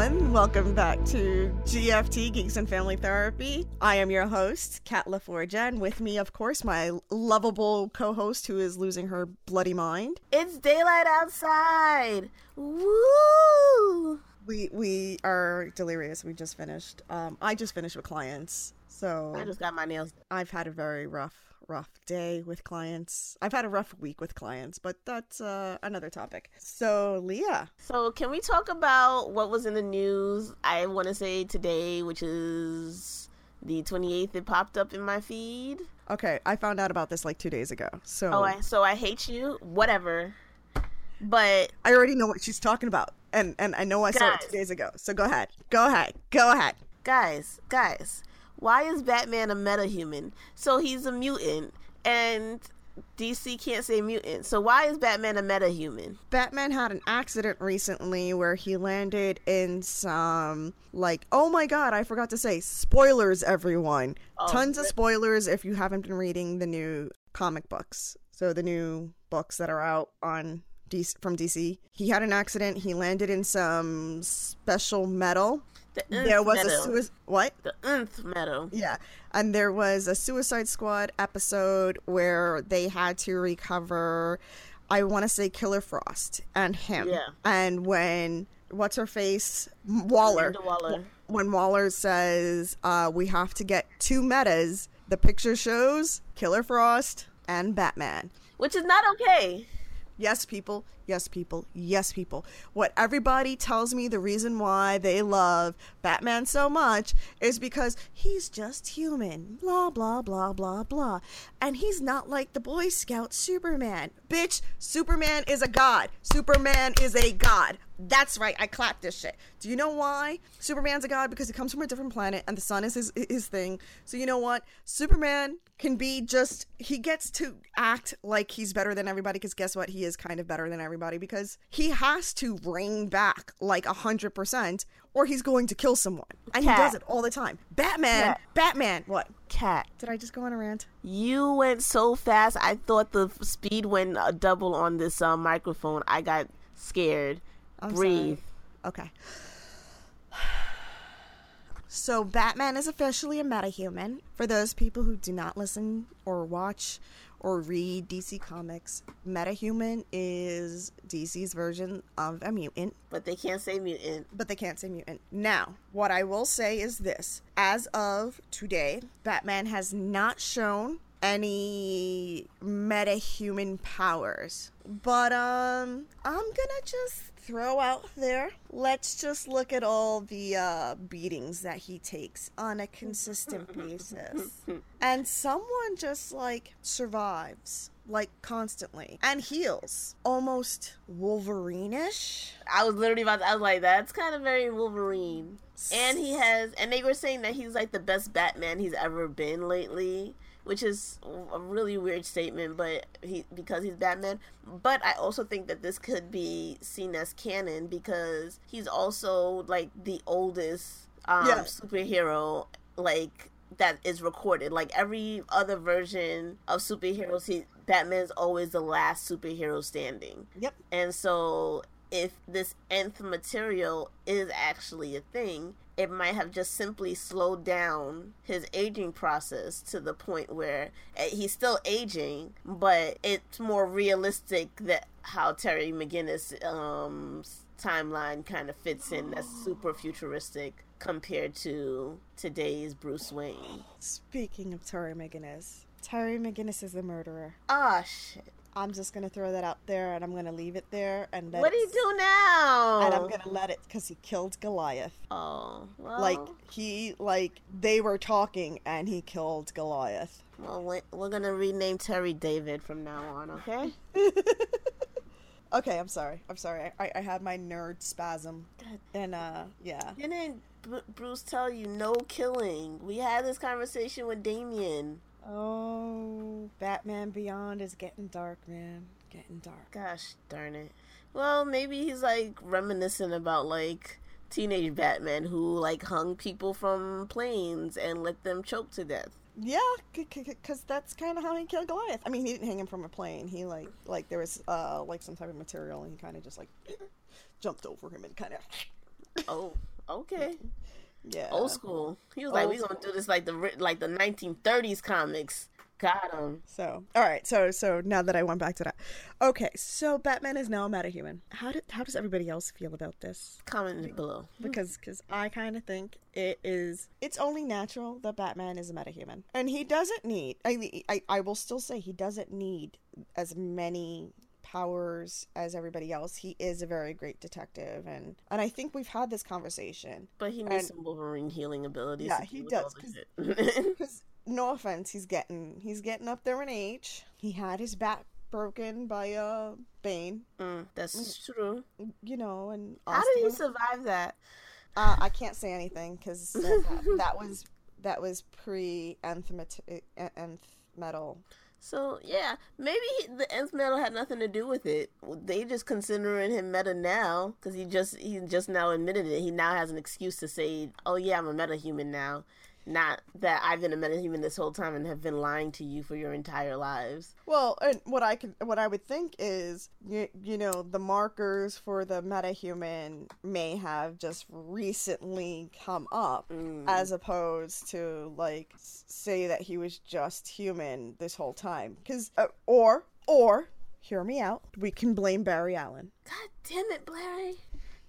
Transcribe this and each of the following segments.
everyone. Welcome back to GFT Geeks and Family Therapy. I am your host, Kat LaForgia, and with me, of course, my lovable co-host who is losing her bloody mind. It's daylight outside. Woo! We we are delirious. We just finished. Um, I just finished with clients, so I just got my nails. I've had a very rough rough day with clients. I've had a rough week with clients, but that's uh, another topic. So, Leah. So, can we talk about what was in the news? I want to say today, which is the 28th, it popped up in my feed. Okay, I found out about this like two days ago. So, oh, I, so I hate you. Whatever. But I already know what she's talking about, and and I know I guys, saw it two days ago. So go ahead, go ahead, go ahead. Guys, guys, why is Batman a metahuman? So he's a mutant, and DC can't say mutant. So why is Batman a metahuman? Batman had an accident recently where he landed in some like oh my god, I forgot to say spoilers everyone. Oh, Tons of spoilers if you haven't been reading the new comic books. So the new books that are out on DC, from DC. He had an accident. He landed in some special metal the there was metal. a suicide. What? The nth metal. Yeah, and there was a Suicide Squad episode where they had to recover. I want to say Killer Frost and him. Yeah. And when what's her face Waller, Waller. when Waller says uh, we have to get two metas, the picture shows Killer Frost and Batman, which is not okay. Yes, people. Yes, people. Yes, people. What everybody tells me the reason why they love Batman so much is because he's just human. Blah, blah, blah, blah, blah. And he's not like the Boy Scout Superman. Bitch, Superman is a god. Superman is a god. That's right. I clapped this shit. Do you know why Superman's a god? Because he comes from a different planet and the sun is his his thing. So you know what? Superman can be just he gets to act like he's better than everybody because guess what? He is kind of better than everybody because he has to bring back like a hundred percent or he's going to kill someone. And Kat. he does it all the time. Batman, Kat. Batman, what? Cat. Did I just go on a rant? You went so fast. I thought the speed went a double on this uh, microphone. I got scared. I'm Breathe. Sorry. Okay. So Batman is officially a metahuman. For those people who do not listen or watch or read DC Comics, metahuman is DC's version of a mutant. But they can't say mutant. But they can't say mutant. Now, what I will say is this. As of today, Batman has not shown any metahuman powers. But um I'm gonna just throw out there. Let's just look at all the uh, beatings that he takes on a consistent basis. And someone just like survives like constantly and heals almost wolverine-ish i was literally about to, i was like that's kind of very wolverine and he has and they were saying that he's like the best batman he's ever been lately which is a really weird statement, but he because he's Batman. But I also think that this could be seen as canon because he's also like the oldest um, yeah. superhero like that is recorded. Like every other version of superheroes, he Batman's always the last superhero standing. Yep. And so if this nth material is actually a thing, it might have just simply slowed down his aging process to the point where eh, he's still aging, but it's more realistic that how Terry McGinnis um, timeline kind of fits in that's super futuristic compared to today's Bruce Wayne. Speaking of Terry McGinnis, Terry McGinnis is the murderer. Ah, oh, shit. I'm just gonna throw that out there, and I'm gonna leave it there. And what do you do now? And I'm gonna let it because he killed Goliath. Oh, well. like he like they were talking, and he killed Goliath. Well, we're gonna rename Terry David from now on, okay? okay, I'm sorry. I'm sorry. I, I had my nerd spasm, and uh, yeah. Didn't Bruce tell you no killing? We had this conversation with Damian. Oh, Batman Beyond is getting dark, man. Getting dark. Gosh darn it. Well, maybe he's like reminiscent about like teenage Batman who like hung people from planes and let them choke to death. Yeah, because that's kind of how he killed Goliath. I mean, he didn't hang him from a plane. He like like there was uh like some type of material, and he kind of just like jumped over him and kind of. oh Okay. Yeah. Old school. He was like, Old "We gonna do this like the like the 1930s comics." Got him. So, all right. So, so now that I went back to that, okay. So Batman is now a metahuman. How did how does everybody else feel about this? Comment below. Because because I kind of think it is it's only natural that Batman is a metahuman, and he doesn't need. I I I will still say he doesn't need as many powers as everybody else. He is a very great detective, and and I think we've had this conversation. But he needs some Wolverine healing abilities. Yeah, he does, all 'cause- the shit. Because no offense, he's getting he's getting up there in age. He had his back broken by uh Bane, Mm, that's true. you know, and How did he survive that? Uh, I can't say anything because that, that was that was pre nth nth metal. So yeah, maybe he, the nth metal had nothing to do with it. They just considering him meta now because he just he just now admitted it. He now has an excuse to say, "Oh yeah, I'm a meta human now." Not that I've been a metahuman this whole time and have been lying to you for your entire lives. Well, and what I can what I would think is you, you know the markers for the metahuman may have just recently come up Mm. as opposed to like say that he was just human this whole time cuz uh, or or hear me out we can blame Barry Allen God damn it, Larry.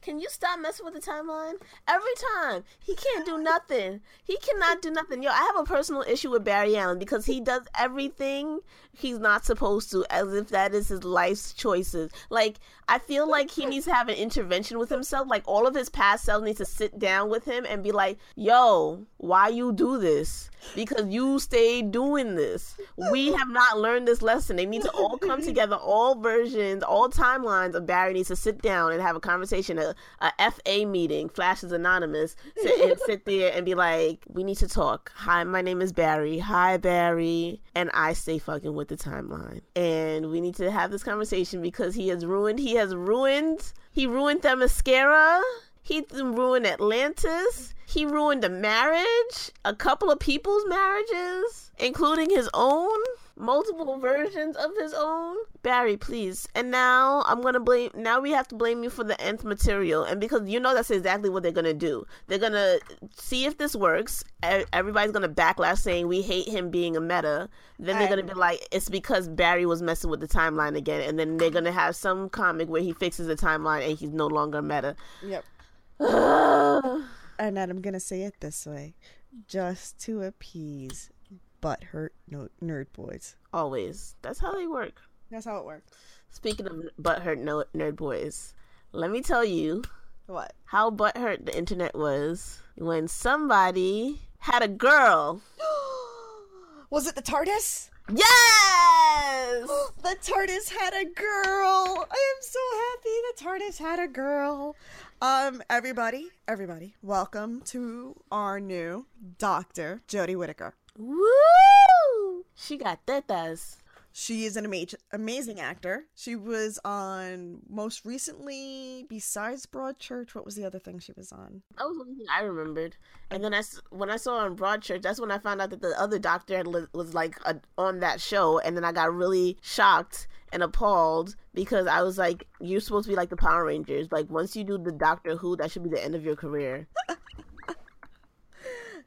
Can you stop messing with the timeline? Every time. He can't do nothing. He cannot do nothing. Yo, I have a personal issue with Barry Allen because he does everything he's not supposed to as if that is his life's choices. Like, I feel like he needs to have an intervention with himself. Like, all of his past selves need to sit down with him and be like, yo, why you do this? Because you stay doing this. We have not learned this lesson. They need to all come together, all versions, all timelines of Barry needs to sit down and have a conversation, a, a FA meeting, Flash is Anonymous, sit, and sit there and be like, we need to talk. Hi, my name is Barry. Hi, Barry. And I stay fucking with the timeline. And we need to have this conversation because he has ruined, he has ruined, he ruined Themyscira. He ruined Atlantis. He ruined a marriage, a couple of people's marriages, including his own, multiple versions of his own. Barry, please. And now I'm gonna blame. Now we have to blame you for the nth material, and because you know that's exactly what they're gonna do. They're gonna see if this works. Everybody's gonna backlash saying we hate him being a meta. Then they're gonna be like, it's because Barry was messing with the timeline again, and then they're gonna have some comic where he fixes the timeline and he's no longer a meta. yep and then I'm to say it this way just to appease butthurt no- nerd boys Always. That's how they work. that's how it works Speaking of butthurt no- nerd boys, let me tell you what how butthurt the internet was when somebody had a girl. was it the TARDIS Yes! the TARDIS had a girl. I am so happy the TARDIS had a girl. Um, everybody, everybody, welcome to our new Doctor Jodie Whittaker. Woo! She got tetas. She is an amazing, amazing actor. She was on most recently, besides Broadchurch. What was the other thing she was on? That was the only thing I remembered. And then I, when I saw her on Broadchurch, that's when I found out that the other doctor was like a, on that show. And then I got really shocked and appalled because I was like, you're supposed to be like the Power Rangers. Like, once you do the Doctor Who, that should be the end of your career.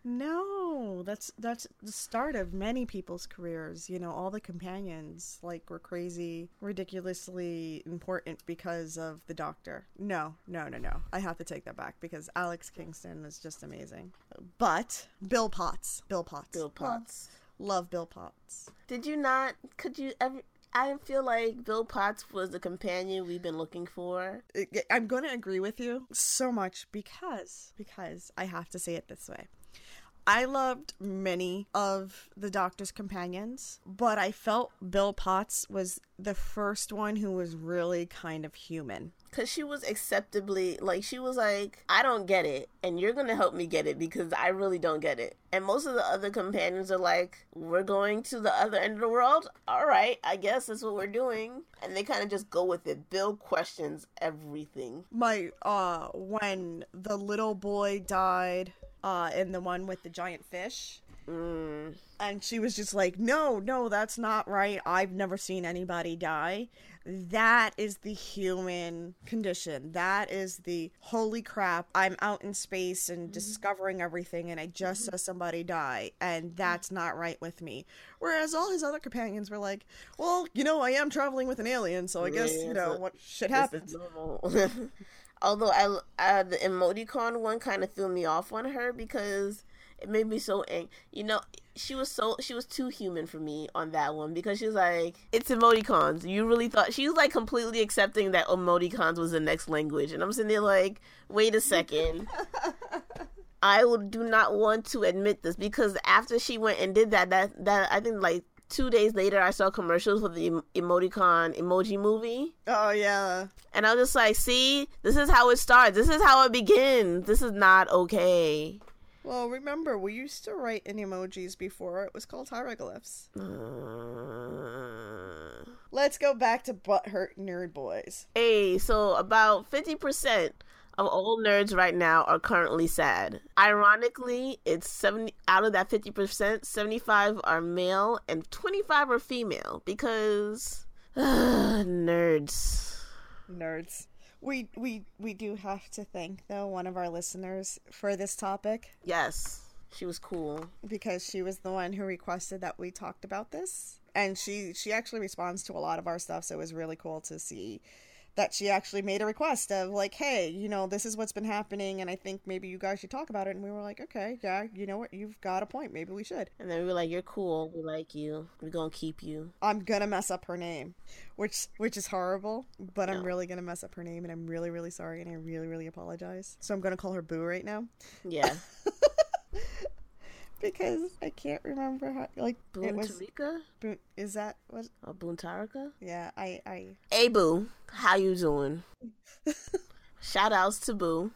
No, that's that's the start of many people's careers. You know, all the companions like were crazy, ridiculously important because of the Doctor. No, no, no, no. I have to take that back because Alex Kingston is just amazing. But Bill Potts, Bill Potts, Bill Potts. love, Bill Potts. Did you not? Could you ever? I feel like Bill Potts was the companion we've been looking for. I'm going to agree with you so much because because I have to say it this way. I loved many of the Doctor's companions, but I felt Bill Potts was the first one who was really kind of human. Cause she was acceptably like she was like, I don't get it, and you're gonna help me get it because I really don't get it. And most of the other companions are like, we're going to the other end of the world. All right, I guess that's what we're doing, and they kind of just go with it. Bill questions everything. My uh when the little boy died uh in the one with the giant fish Mm. And she was just like, no, no, that's not right. I've never seen anybody die. That is the human condition. That is the holy crap. I'm out in space and discovering everything, and I just saw somebody die, and that's not right with me. Whereas all his other companions were like, well, you know, I am traveling with an alien, so I guess, Yeah, you know, what shit happens. Although I, uh, the emoticon one kind of threw me off on her because it made me so ang- You know, she was so she was too human for me on that one because she was like, "It's emoticons." You really thought she was like completely accepting that emoticons was the next language, and I'm sitting there like, "Wait a second. I would do not want to admit this because after she went and did that, that that I think like two days later, I saw commercials for the emoticon emoji movie. Oh, yeah. And I was just like, see, this is how it starts. This is how it begins. This is not okay. Well, remember, we used to write in emojis before. It was called hieroglyphs. Uh, Let's go back to butthurt nerd boys. hey, so about 50% of all nerds right now are currently sad. Ironically, it's 70 out of that 50%, 75 are male and 25 are female because nerds. Nerds. We we we do have to thank though one of our listeners for this topic Yes, she was cool. because she was the one who requested that we talked about this and she she actually responds to a lot of our stuff so it was really cool to see that she actually made a request of like hey you know this is what's been happening and i think maybe you guys should talk about it. And we were like okay yeah you know what? You've got a point. Maybe we should. And then we were like, "You're cool. We like you. We're gonna keep you." i'm gonna mess up her name which which is horrible but i'm really gonna mess up her name and i'm really really sorry and i really really apologize. So i'm gonna call her boo right now. Yeah, because i can't remember how like it was is that what oh, or Boon Tarika. yeah i i Hey Boo, how you doing? Shout outs to Boo.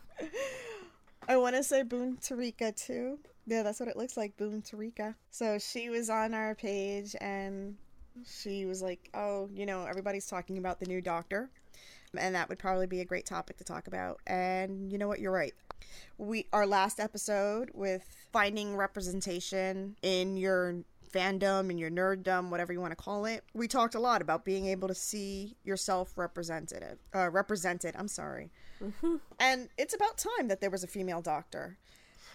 I want to say Boon Tarika too. Yeah, that's what it looks like, Boon Tarika. So she was on our page and she was like, "Oh, you know, everybody's talking about the new Doctor, and that would probably be a great topic to talk about." And you know what? You're right. We our last episode with finding representation in your fandom and your nerddom, whatever you want to call it. We talked a lot about being able to see yourself represented. Uh, represented. I'm sorry. And it's about time that there was a female doctor.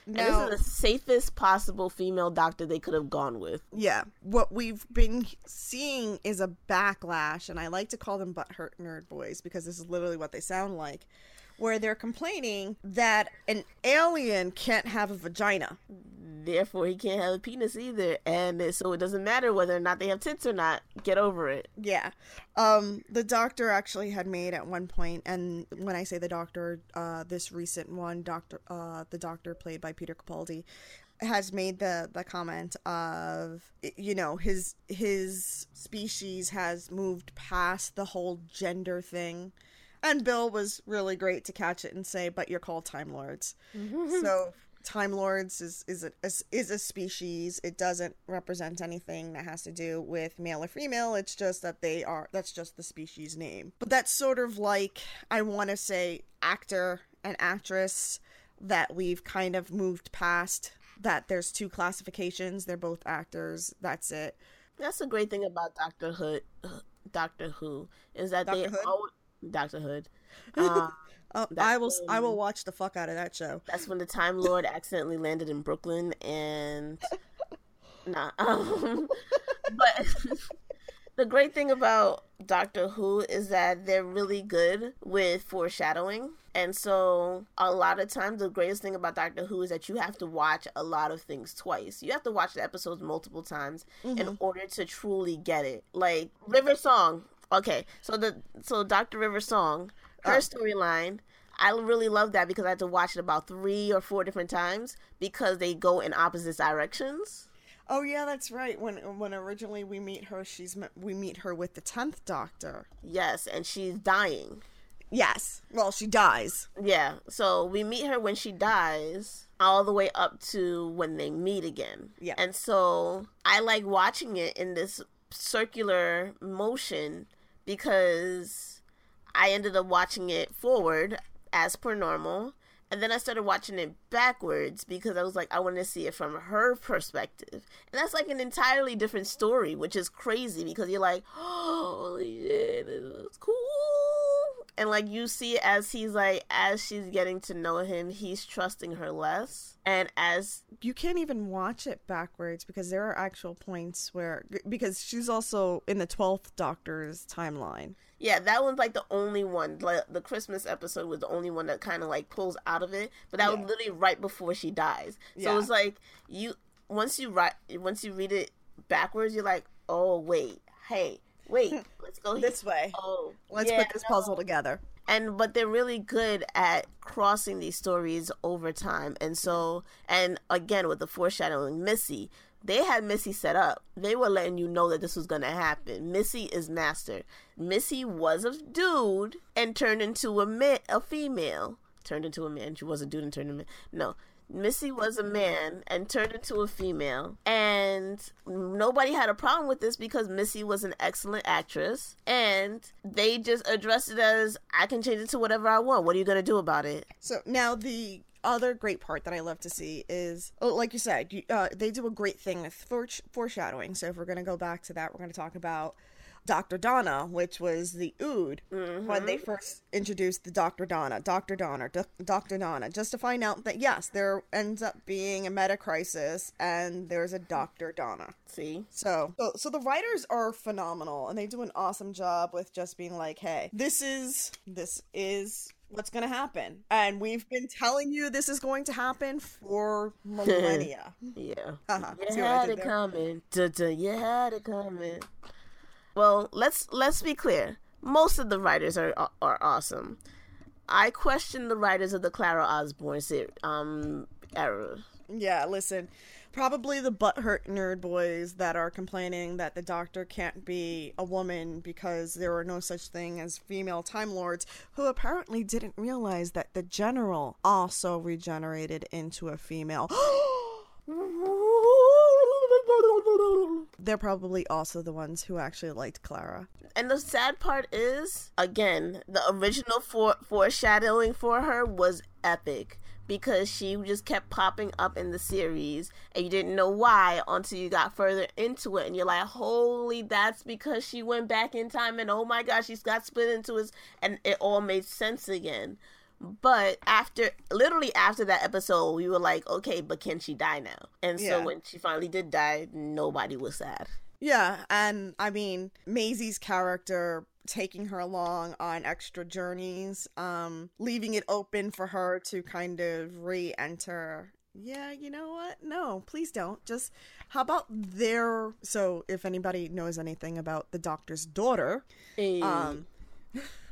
Now, this is the safest possible female doctor they could have gone with. yeah, what we've been seeing is a backlash, and I like to call them butthurt nerd boys because this is literally what they sound like, where they're complaining that an alien can't have a vagina. Therefore, he can't have a penis either, and so it doesn't matter whether or not they have tits or not. Get over it. Yeah. Um, the doctor actually had made at one point, and when I say the doctor, uh, this recent one, doctor, uh, the doctor played by Peter Capaldi, has made the the comment of you know his his species has moved past the whole gender thing and bill was really great to catch it and say but you're called time lords. So time lords is is a, is, a species. It doesn't represent anything that has to do with male or female. It's just that they are that's just the species name. But that's sort of like i want to say actor and actress that we've kind of moved past that there's two classifications. They're both actors. That's it. That's the great thing about Doctor Hood, Doctor Who, is that they Dr. Doctor Hood. Uh, oh, i will i will watch the fuck out of that show that's when the Time Lord accidentally landed in Brooklyn, and nah. Um, but the great thing about Doctor Who is that they're really good with foreshadowing. And so, a lot of times, the greatest thing about Doctor Who is that you have to watch a lot of things twice. You have to watch the episodes multiple times in order to truly get it. Like River Song. Okay, so the so Doctor River Song, her oh. storyline. I really love that because I had to watch it about three or four different times because they go in opposite directions. Oh yeah, that's right. When when originally we meet her, she's we meet her with the tenth Doctor. Yes, and she's dying. Yes. Well, she dies. Yeah, so we meet her when she dies, all the way up to when they meet again. Yeah. And so I like watching it in this circular motion because I ended up watching it forward as per normal. And then I started watching it backwards because I was like, I want to see it from her perspective. And that's like an entirely different story, which is crazy because you're like, holy shit, this is cool. And like you see as he's like, as she's getting to know him, he's trusting her less. And as you can't even watch it backwards because there are actual points where because she's also in the 12th doctor's timeline yeah, that one's like the only one. Like the Christmas episode was the only one that kind of like pulls out of it. But that yeah. was literally right before she dies. So yeah. it's like you once you write once you read it backwards, you're like, oh wait, hey, wait, let's go this way. Oh, let's yeah, put this no. puzzle together. And but they're really good at crossing these stories over time. And so, and again with the foreshadowing, Missy they had Missy set up. They were letting you know that this was gonna happen. Missy is master. Missy was a dude and turned into a man, a female. Turned into a man. She was a dude and turned into a man. No, Missy was a man and turned into a female. And nobody had a problem with this because Missy was an excellent actress. And they just addressed it as I can change it to whatever I want. What are you going to do about it? So now the other great part that I love to see is, oh, like you said, uh, they do a great thing with foreshadowing. So if we're going to go back to that, we're going to talk about Dr. Donna, which was the Ood mm-hmm. when they first introduced the Dr. Donna, Dr. Donner, D- Dr. Donna, just to find out that yes, there ends up being a meta crisis and there's a Dr. Donna. See? So, so, so the writers are phenomenal and they do an awesome job with just being like, hey, this is, this is what's going to happen. And we've been telling you this is going to happen for millennia. yeah. Uh-huh. You had it coming. You had it coming. Well, let's let's be clear. Most of the writers are are awesome. I question the writers of the Clara Osborne um era. Yeah, listen probably the butthurt nerd boys that are complaining that the doctor can't be a woman because there are no such thing as female time lords who apparently didn't realize that the general also regenerated into a female they're probably also the ones who actually liked Clara. And the sad part is, again, the original for- foreshadowing for her was epic because she just kept popping up in the series and you didn't know why until you got further into it and you're like holy that's because she went back in time and oh my gosh she's got split into his and it all made sense again but after literally after that episode we were like okay but can she die now and so yeah. when she finally did die nobody was sad yeah and i mean Maisie's character taking her along on extra journeys, um, leaving it open for her to kind of re enter. Yeah, you know what? No, please don't. Just how about their. So, if anybody knows anything about the doctor's daughter, hey. um,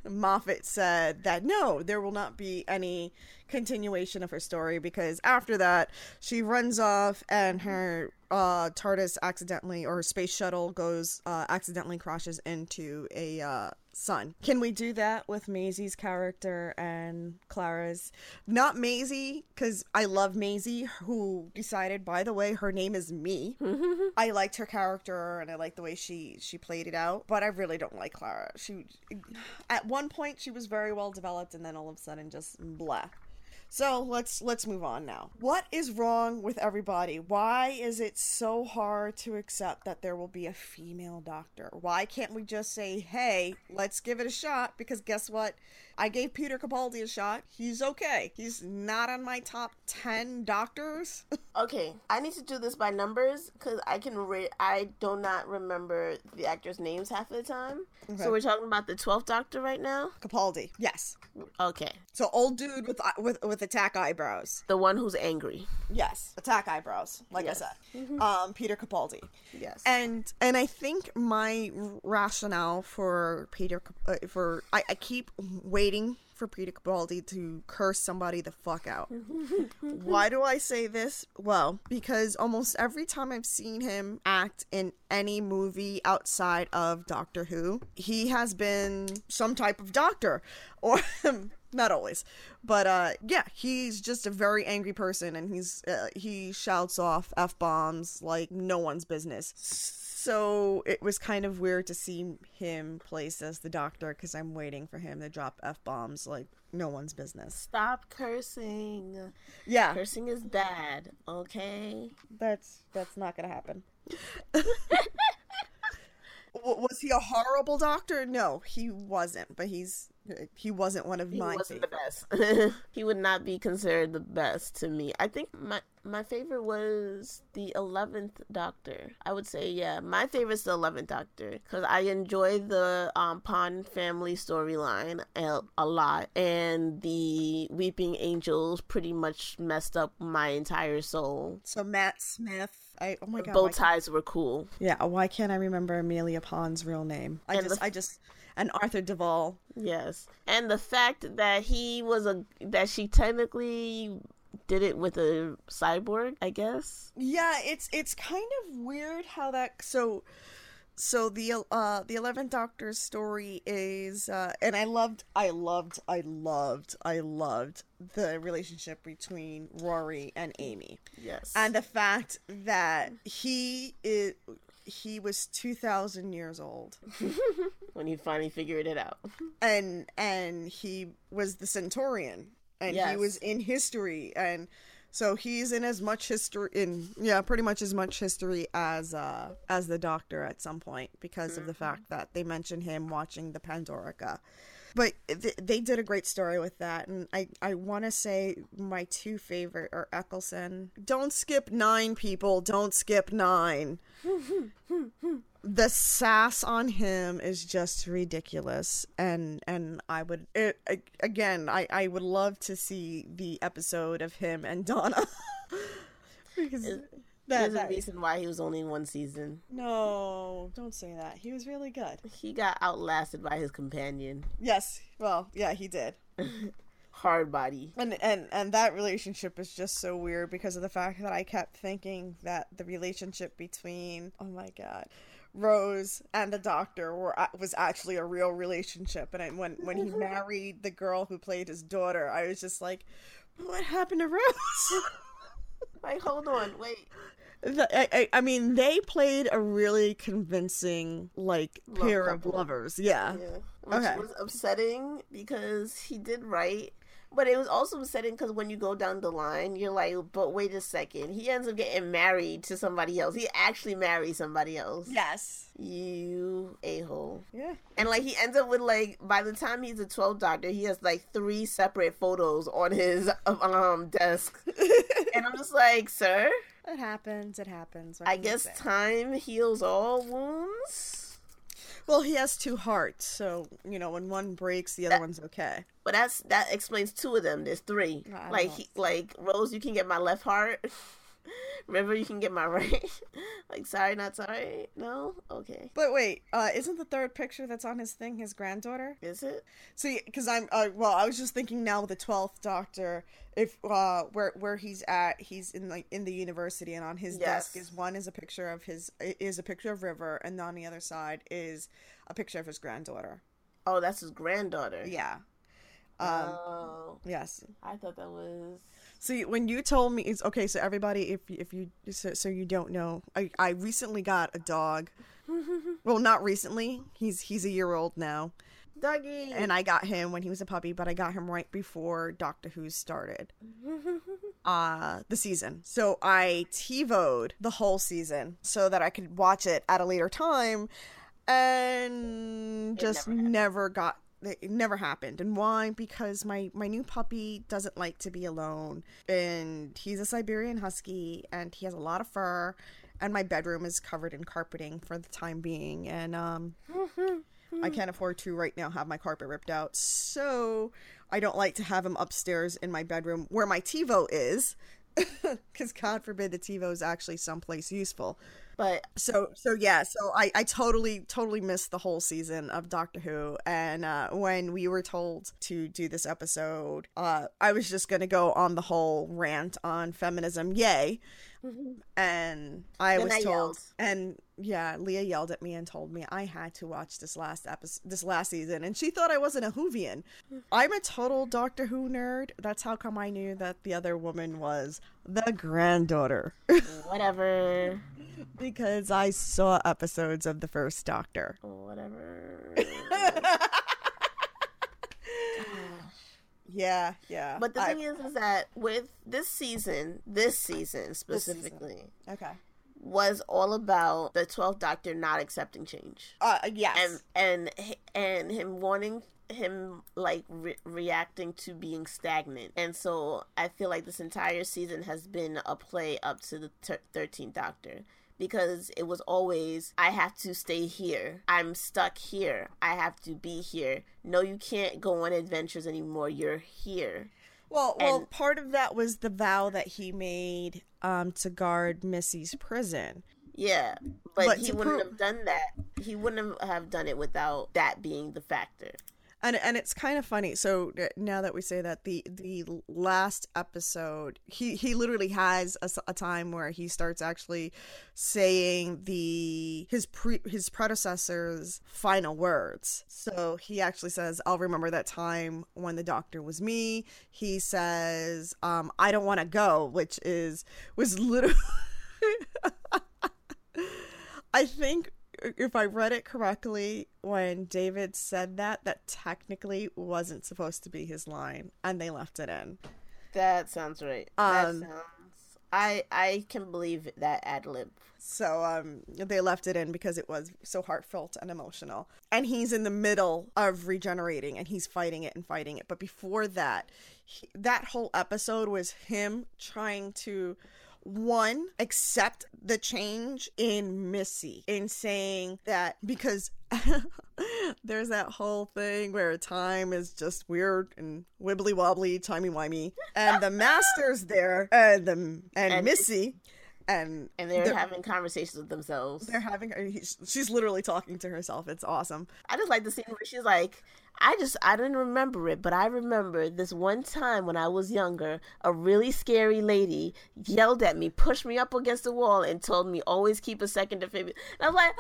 Moffat said that no, there will not be any continuation of her story because after that, she runs off and her uh, TARDIS accidentally or space shuttle goes uh, accidentally crashes into a uh, sun. Can we do that with Maisie's character and Clara's? Not Maisie because I love Maisie, who decided, by the way, her name is me. I liked her character and I liked the way she she played it out, but I really don't like Clara. She at one point she was very well developed, and then all of a sudden just blah. So let's let's move on now. What is wrong with everybody? Why is it so hard to accept that there will be a female doctor? Why can't we just say, "Hey, let's give it a shot"? Because guess what? I gave Peter Capaldi a shot. He's okay. He's not on my top 10 doctors. okay, I need to do this by numbers because I can re- I do not remember the actors' names half of the time. Okay. So we're talking about the 12th doctor right now? Capaldi. Yes. Okay. So old dude with uh, with with attack eyebrows. The one who's angry. Yes. Attack eyebrows, like yes. I said. Mm-hmm. Um Peter Capaldi. Yes. And and I think my rationale for Peter uh, for I, I keep waiting waiting for Peter Capaldi to curse somebody the fuck out. Why do I say this? Well, because almost every time I've seen him act in any movie outside of Doctor Who, he has been some type of doctor or not always but uh yeah he's just a very angry person and he's uh, he shouts off f-bombs like no one's business So it was kind of weird to see him placed as the doctor because I'm waiting for him to drop f bombs like no one's business. Stop cursing. Yeah, Cursing is bad, okay? that's that's not gonna happen. Was he a horrible doctor? No, he wasn't. But he's he wasn't one of He my wasn't favorites. the best. he would not be considered the best to me. I think my my favorite was the eleventh Doctor. I would say yeah, my favorite's the eleventh Doctor because I enjoy the um, Pond family storyline a, a lot, and the Weeping Angels pretty much messed up my entire soul. So Matt Smith. I oh my god. Bow ties were cool. Yeah, why can't I remember Amelia Pond's real name? I And just, the- I just, and Arthur Darvill. Yes, and the fact that he was a that she technically did it with a cyborg, I guess. Yeah, it's it's kind of weird how that. So, so the uh the Eleventh Doctor's story is, uh and I loved, I loved, I loved, I loved the relationship between Rory and Amy, Yes, and the fact that he is. He was two thousand years old, when he finally figured it out. and and he was the Centurion, and he was in history, and so he's in as much history in yeah, pretty much as much history as uh as the Doctor at some point because of the fact that they mention him watching the Pandorica. But th- they did a great story with that, and I I want to say my two favorite are Eccleston. Don't skip nine, people. Don't skip nine the sass on him is just ridiculous and and i would it, a- again i i would love to see the episode of him and donna because that, There's a reason why he was only in one season. no don't say that he was really good He got outlasted by his companion, yes well yeah he did Hard Body. and and and that relationship is just so weird because of the fact that i kept thinking that the relationship between oh my god Rose and the doctor were was actually a real relationship, and I, when when he married the girl who played his daughter, I was just like, "What happened to Rose?" Wait, hold on, wait. The- I, I, I mean, they played a really convincing like Love pair of lovers. Yeah, Yeah, which Okay. was upsetting because he did right, but it was also upsetting because when you go down the line, you're like, but wait a second, he ends up getting married to somebody else. He actually married somebody else. yes, You a hole. yeah. And like he ends up with like by the time he's a 12 doctor, he has like three separate photos on his um desk. and I'm just like, sir, It happens. It happens. What I guess say? time heals all wounds. Well, he has two hearts, so you know when one breaks, the other one's okay. But that's that explains two of them. There's three. I Like he, like Rose, you can get my left heart. River, you can get my right. like sorry, not sorry. No, okay. But wait, uh, isn't the third picture that's on his thing his granddaughter? Is it? See, because I'm uh, well, I was just thinking now with the twelfth Doctor, if uh, where where he's at, he's in like in the university, and on his desk Yes. is one is a picture of his is a picture of River, and on the other side is a picture of his granddaughter. Oh, that's his granddaughter. Yeah. Um. oh, Yes. I thought that was. See, when you told me, it's okay. So everybody, if if you so, so you don't know, I I recently got a dog. well, not recently. He's he's a year old now. Dougie. and I got him when he was a puppy, but I got him right before Doctor Who started uh the season. So I TiVoed the whole season so that I could watch it at a later time and just never never, got it never happened. And why? Because my my new puppy doesn't like to be alone and he's a Siberian husky and he has a lot of fur and my bedroom is covered in carpeting for the time being and um I can't afford to right now have my carpet ripped out. So I don't like to have him upstairs in my bedroom where my TiVo is. Because God forbid the TiVo is actually someplace useful. but So so yeah, so I, I totally totally missed the whole season of Doctor Who and uh, when we were told to do this episode, uh, I was just gonna go on the whole rant on feminism, yay. And I Then was I told yelled. and yeah, Leah yelled at me and told me I had to watch this last episode this last season and she thought I wasn't a Whovian. I'm a total Doctor Who nerd. That's how come I knew that the other woman was the granddaughter. whatever. because I saw episodes of the first Doctor. Whatever. Yeah, yeah. But the I- thing is, is that with this season, this season specifically, okay. Was all about the Twelfth Doctor not accepting change, Uh, yes. and and and him wanting him like re- reacting to being stagnant, and so I feel like this entire season has been a play up to the Thirteenth Doctor. Because it was always, I have to stay here. I'm stuck here. I have to be here. No, you can't go on adventures anymore. You're here. Well, well, part of that was the vow that he made um to guard Missy's prison. Yeah, but, But he wouldn't prove- have done that. He wouldn't have done it without that being the factor. And and it's kind of funny. So now that we say that the the last episode he he literally has a time where he starts actually saying the his pre his predecessor's final words. So he actually says i'll remember that time when the doctor was me. He says um i don't want to go which is was literally I think if I read it correctly, when David said that, that technically wasn't supposed to be his line, and they left it in. That sounds right. that Um, sounds. I I can believe that ad lib. So um, they left it in because it was so heartfelt and emotional. And he's in the middle of regenerating, and he's fighting it and fighting it. But before that, he, that whole episode was him trying to one accept the change in Missy in saying that because there's that whole thing where time is just weird and wibbly wobbly, timey wimey, and the master's there, and the and, And- Missy, and And they're, they're- having conversations with themselves. they're having he's- she's literally talking to herself. It's awesome. I just like the scene where she's like, I just I didn't remember it, but I remember this one time when I was younger, a really scary lady yelled at me, pushed me up against the wall, and told me always keep a second favorite. And I was like,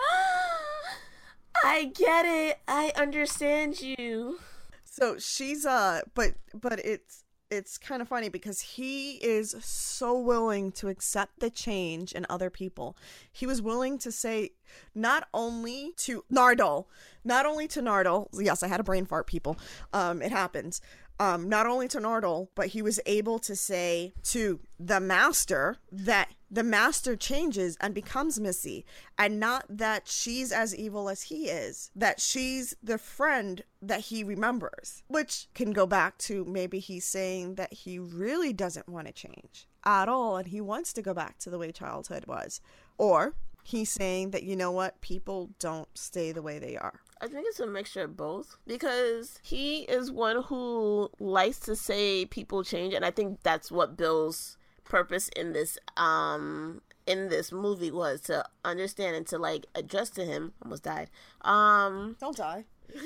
I get it. I understand you. So she's uh but but it's it's kind of funny because he is so willing to accept the change in other people. He was willing to say not only to Nardole, not only to Nardole. Yes, I had a brain fart, people. Um, it happens. Um, not only to Nardole, but he was able to say to the master that the master changes and becomes Missy, and not that she's as evil as he is, that she's the friend that he remembers, which can go back to maybe he's saying that he really doesn't want to change at all and he wants to go back to the way childhood was. Or he's saying that, you know what, people don't stay the way they are. I think it's a mixture of both because he is one who likes to say people change, and I think that's what Bill's purpose in this um in this movie was to understand and to like adjust to him. Almost died. Um, Don't die.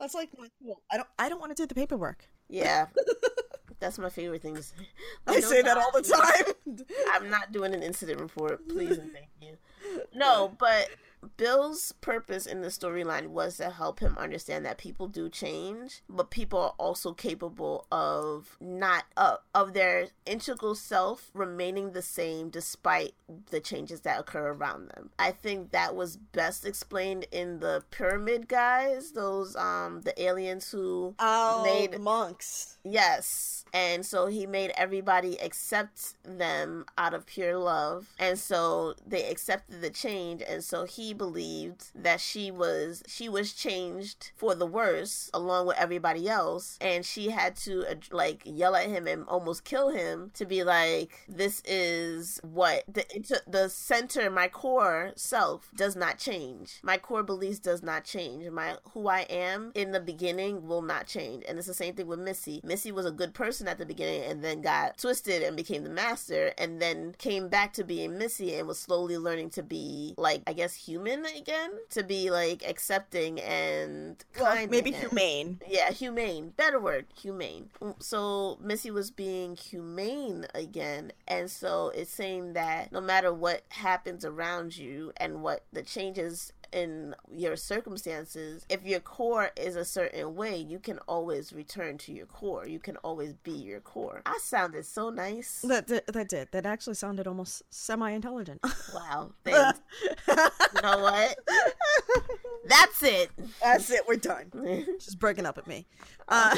That's like my. I don't I don't want to do the paperwork. yeah, that's my favorite thing to say. I say that all the time. I'm not doing an incident report, please and thank you. No, but Bill's purpose in the storyline was to help him understand that people do change, but people are also capable of not uh, of their integral self remaining the same despite the changes that occur around them. I think that was best explained in the pyramid guys, those um the aliens who Oh, made monks. Yes. And so he made everybody accept them out of pure love. And so they accepted the change and so he believed that she was she was changed for the worse along with everybody else and she had to like yell at him and almost kill him to be like this is what the the center my core self does not change. My core beliefs does not change. My who I am in the beginning will not change. And it's the same thing with Missy. Missy was a good person at the beginning and then got twisted and became the master and then came back to being Missy and was slowly learning to be like I guess human again, to be like accepting and Well, kind. maybe again. humane. Yeah, humane. Better word, humane. Mm, so Missy was being humane again, and so it's saying that no matter what happens around you and what the changes in your circumstances, if your core is a certain way, you can always return to your core. You can always be your core. I sounded so nice. That did, that did. That actually sounded almost semi-intelligent. Wow. Thanks. you know what? That's it. That's it. We're done. She's breaking up at me. Uh,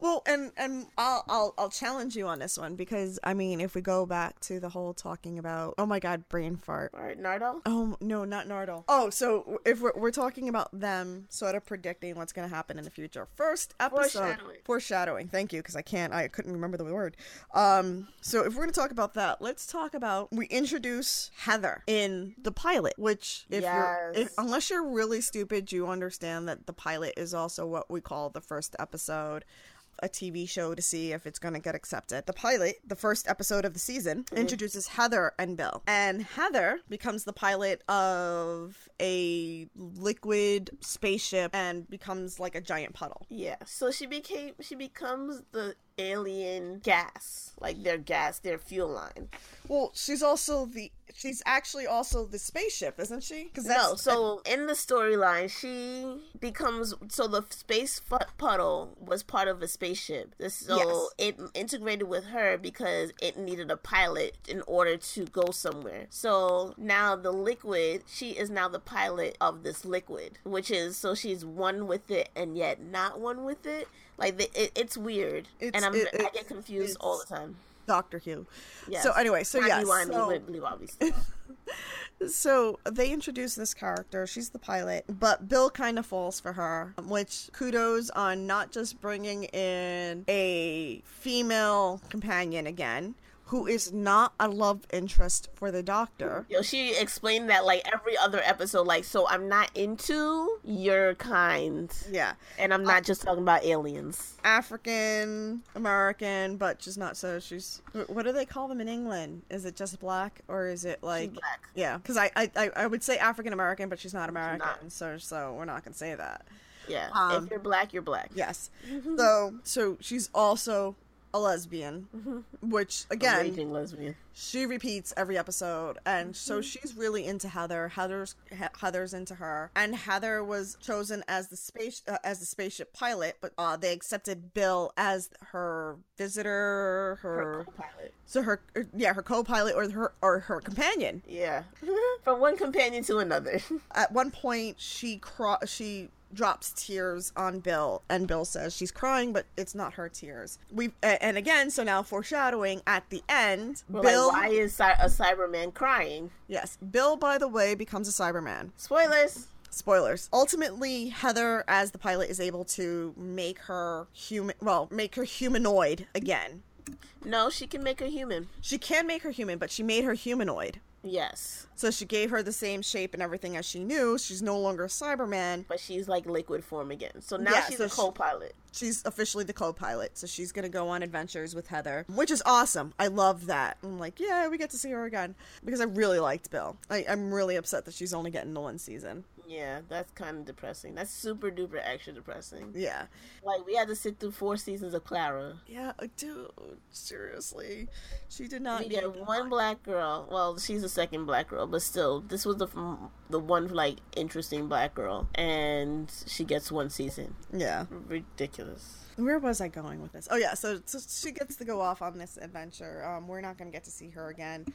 well, and and I'll I'll I'll challenge you on this one because I mean, if we go back to the whole talking about oh my god, brain fart. All right, Nardo. Oh no, not Nardole. Oh, so if we're, we're talking about them sort of predicting what's going to happen in the future. First episode, Foreshadowing. foreshadowing. Thank you, because I can't, I couldn't remember the word. Um, so if we're going to talk about that, let's talk about we introduce Heather in the pilot, which if you're, if, unless you're really stupid, you understand that the pilot is also what we call the first episode. A TV show to see if it's going to get accepted. The pilot, the first episode of the season, mm-hmm. introduces Heather and Bill. And Heather becomes the pilot of a liquid spaceship and becomes like a giant puddle. Yeah. So she became she becomes the alien gas, like their gas, their fuel line. Well, she's also the she's actually also the spaceship, isn't she? Because No, so in the storyline, she becomes so the space puddle was part of a spaceship. This so Yes. it integrated with her because it needed a pilot in order to go somewhere. So now the liquid, she is now the pilot of this liquid, which is so she's one with it and yet not one with it. Like the, it, it's weird, It's- and I'm it- I get confused all the time. Doctor Who. Yes. So anyway, so Rewind, so- Believe- Believe obviously. So they introduce this character. She's the pilot, but Bill kind of falls for her, which kudos on not just bringing in a female companion again, who is not a love interest for the doctor. Yo, she explained that like every other episode, like, so I'm not into your kind. Yeah. And I'm not just talking about aliens. African American, but just not so. She's what do they call them in England? Is it just black or is it like black. Yeah, because I, I I would say African American, but she's not American, not. so so we're not gonna say that. Yeah. Um, if you're black, you're black. Yes. So so she's also a lesbian, which again Raging lesbian. she repeats every episode, and so she's really into Heather. Heather's He- Heather's into her, and Heather was chosen as the space uh, as the spaceship pilot, but uh, they accepted Bill as her visitor, her, Co-pilot. so her er, yeah her co-pilot or her or her companion. Yeah. From one companion to another. At one point, she cro- she drops tears on Bill, and Bill says she's crying, but it's not her tears. We and again, so now foreshadowing at the end, Bill. like, why is Cy- a Cyberman crying? Yes, Bill, by the way, becomes a Cyberman. Spoilers. Spoilers. Ultimately, Heather, as the pilot, is able to make her human. Well, make her humanoid again. No, she can make her human. She can make her human, but she made her humanoid. Yes. So she gave her the same shape and everything as she knew. She's no longer a Cyberman. But she's like liquid form again. So now Yeah, she's so a co pilot. She's officially the co-pilot, so she's gonna go on adventures with Heather, which is awesome. I love that. I'm like, yeah, we get to see her again because I really liked Bill. I, I'm really upset that she's only getting the one season. Yeah, that's kind of depressing. That's super duper extra depressing. Yeah, Like, we had to sit through four seasons of Clara. yeah, dude, seriously, she did not We get one black girl. Well, she's the second black girl, but still, this was the the one like interesting black girl, and she gets one season. Yeah, Ridiculous. where was I going with this? Oh yeah, so, so she gets to go off on this adventure. Um, we're not gonna get to see her again.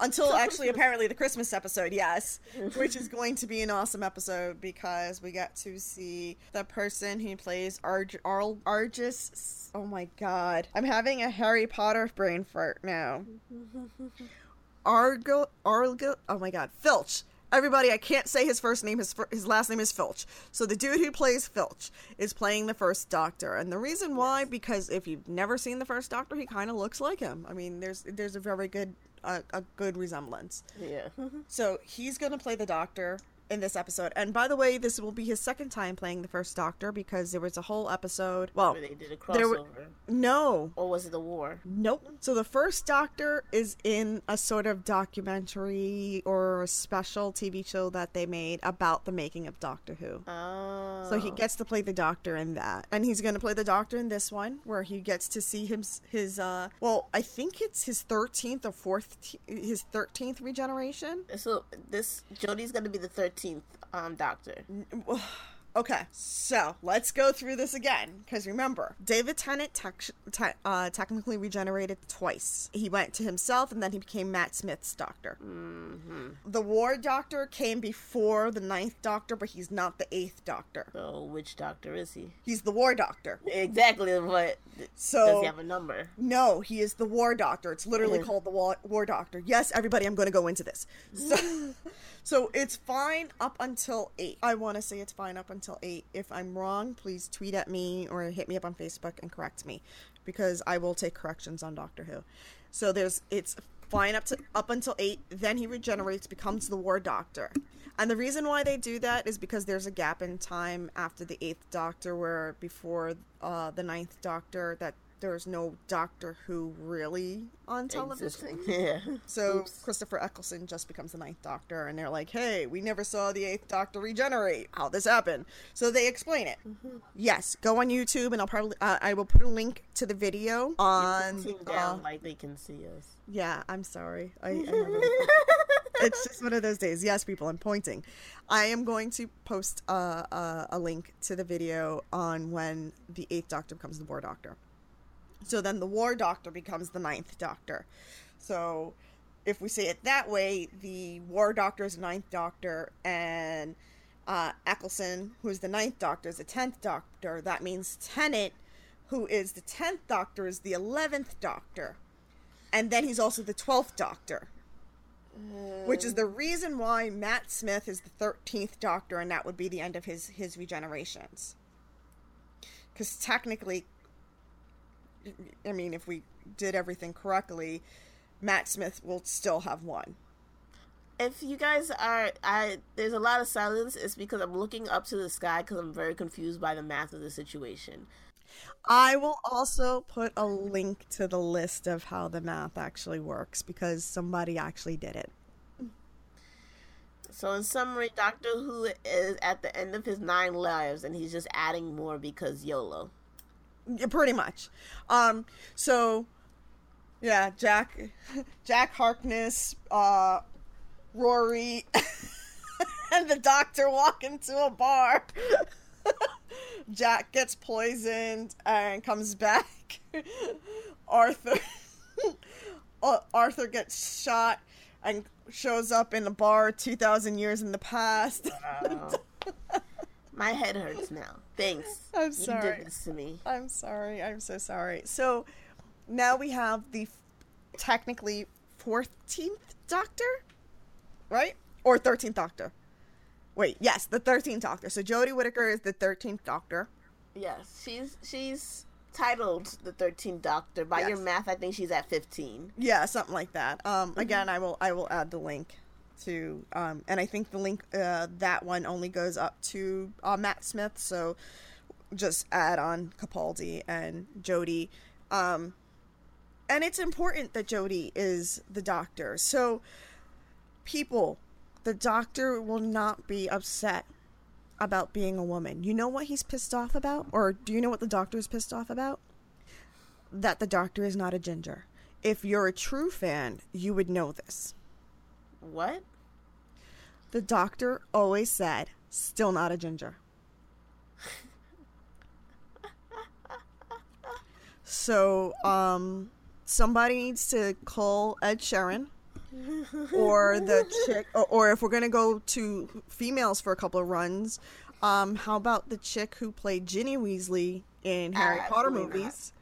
Until actually, apparently, the Christmas episode, yes, which is going to be an awesome episode because we get to see the person who plays Arg- Arl- Argus. Oh my god, I'm having a Harry Potter brain fart now. Argo, Argo. Oh my god, Filch. Everybody, I can't say his first name. His fir- his last name is Filch. So the dude who plays Filch is playing the first Doctor, and the reason why, because if you've never seen the first Doctor, he kind of looks like him. I mean, there's there's a very good uh, a good resemblance. Yeah. So he's gonna play the Doctor in this episode. And by the way, this will be his second time playing the first Doctor because there was a whole episode. Well, Where they did a there were- crossover. no, Or was it the war? Nope. So the first Doctor is in a sort of documentary or a special TV show that they made about the making of Doctor Who. Oh. So he gets to play the doctor in that. And he's going to play the doctor in this one where he gets to see his his uh well, I think it's his 13th or 4th his 13th regeneration. So this Jodie's going to be the 13th um doctor. Okay, so let's go through this again. Because remember, David Tennant tec- te- uh, technically regenerated twice. He went to himself and then he became Matt Smith's doctor. Mm-hmm. The War Doctor came before the Ninth Doctor, but he's not the Eighth Doctor. So which doctor is he? He's the War Doctor. Exactly. What? So does he have a number? No, he is the War Doctor. It's literally Yeah. called the War, War Doctor. Yes, everybody, I'm going to go into this. So, so it's fine up until 8. I want to say it's fine up until 8. If I'm wrong, please tweet at me or hit me up on Facebook and correct me because I will take corrections on Doctor Who. So there's it's fine up to up until 8, then he regenerates, becomes the War Doctor. And the reason why they do that is because there's a gap in time after the 8th Doctor where before uh, the ninth Doctor that there's no Doctor Who really on television. Yeah. So Oops. Christopher Eccleston just becomes the ninth Doctor, and they're like, "Hey, we never saw the eighth Doctor regenerate. How this happen?" So they explain it. Mm-hmm. Yes, go on YouTube, and I'll probably uh, I will put a link to the video on. Team uh, like they can see us. yeah, I'm sorry. I, I it's just one of those days. Yes, people, I'm pointing. I am going to post uh, uh, a link to the video on when the eighth Doctor becomes the War Doctor. So then the War Doctor becomes the ninth Doctor. So if we say it that way, the War Doctor is the ninth Doctor, and uh, Eccleston, who is the ninth Doctor, is the tenth Doctor. That means Tennant, who is the tenth Doctor, is the eleventh Doctor and then he's also the 12th doctor which is the reason why matt smith is the 13th doctor and that would be the end of his his regenerations because technically i mean if we did everything correctly matt smith will still have one If you guys are, I there's a lot of silence. It's because I'm looking up to the sky because I'm very confused by the math of the situation. I will also put a link to the list of how the math actually works because somebody actually did it So in summary, Doctor Who is at the end of his nine lives, and he's just adding more because YOLO. Yeah, pretty much. Um, so yeah, Jack, Jack Harkness, uh, Rory, and the Doctor walk into a bar. Jack gets poisoned and comes back. Arthur, uh, Arthur gets shot and shows up in a bar two thousand years in the past. My head hurts now. Thanks. I'm sorry. You did this to me. I'm sorry. I'm so sorry. So now we have the f- technically 14th Doctor, right? Or 13th Doctor. Wait, yes, the 13th Doctor. So Jodie Whittaker is the 13th Doctor. Yes, she's she's titled the Thirteenth Doctor. By your math, I think she's at fifteen. Yeah, something like that. Um, again, I will I will add the link to um, and I think the link uh, that one only goes up to uh, Matt Smith. So just add on Capaldi and Jodie. Um, and it's important that Jodie is the doctor. So people, the doctor will not be upset about being a woman. You know what he's pissed off about, or do you know what the doctor is pissed off about? That the doctor is not a ginger. If you're a true fan, you would know this. What? The doctor always said, still not a ginger. So, um, somebody needs to call Ed Sheeran or the chick, or, or if we're gonna go to females for a couple of runs, um, how about the chick who played Ginny Weasley in Harry Potter Absolutely not. movies?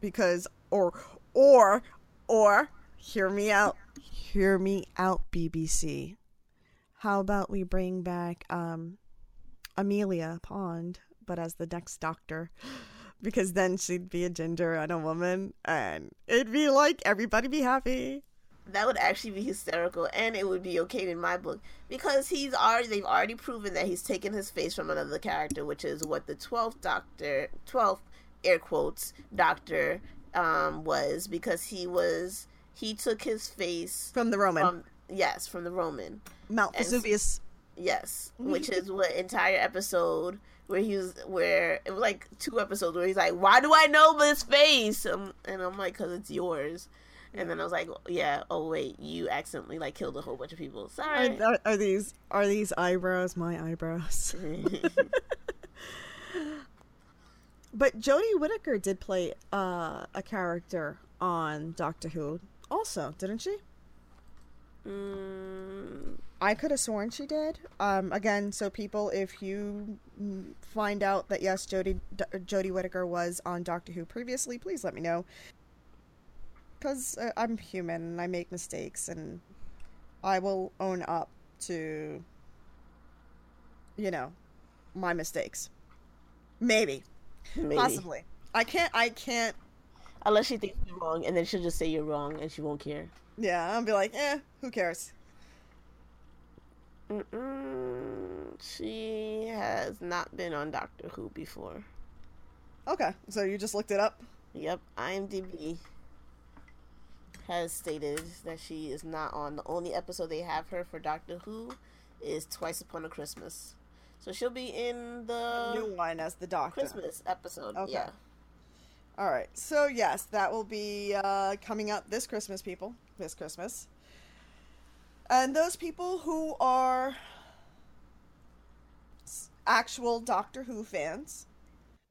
Because, or, or, or, hear me out, hear me out, BBC. How about we bring back um, Amelia Pond, but as the next Doctor? Because then she'd be a ginger and a woman, and it'd be like everybody be happy. That would actually be hysterical, and it would be okay in my book because he's already they've already proven that he's taken his face from another character, which is what the twelfth Doctor, twelfth air quotes Doctor, um, was because he was he took his face From the Roman. from yes from the Roman. Mount and- Vesuvius. Yes, which is what entire episode where he was where it was like two episodes where he's like, "Why do I know this face?" Um, and I'm like, "Cause it's yours." And then I was like, "Yeah, oh wait, you accidentally like killed a whole bunch of people. Sorry." Are, are these are these eyebrows my eyebrows? but Jodie Whittaker did play uh, a character on Doctor Who, also, didn't she? Mm, I could have sworn she did. Um, again, so people, if you find out that yes, Jodie D- Jodie Whittaker was on Doctor Who previously, please let me know. Because uh, I'm human and I make mistakes, and I will own up to, you know, my mistakes. Maybe, maybe. possibly. I can't. I can't. Unless she thinks you're wrong, and then she'll just say you're wrong, and she won't care. Yeah, I'll be like, eh, who cares? Mm-mm, she has not been on Doctor Who before. Okay, so you just looked it up. Yep, IMDb has stated that she is not on. The only episode they have her for Doctor Who is Twice Upon a Christmas. So she'll be in the New one as the Doctor. Christmas episode. Okay. Yeah. All right. So yes, that will be uh, coming up this Christmas, people. This Christmas. And those people who are actual Doctor Who fans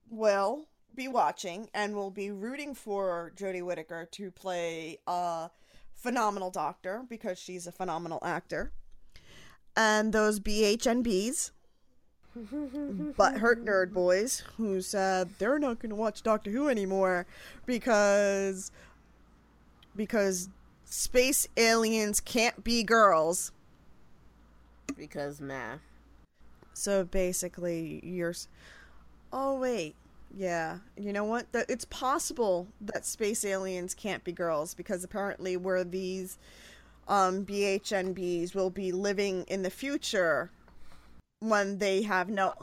will be watching and will be rooting for Jodie Whittaker to play a phenomenal doctor because she's a phenomenal actor. And those BHNBs, butthurt nerd boys, who said they're not going to watch Doctor Who anymore because because space aliens can't be girls. because math. So basically, you're. Oh wait, yeah. You know what? That it's possible that space aliens can't be girls because apparently, where these um, BHNBs will be living in the future, when they have no,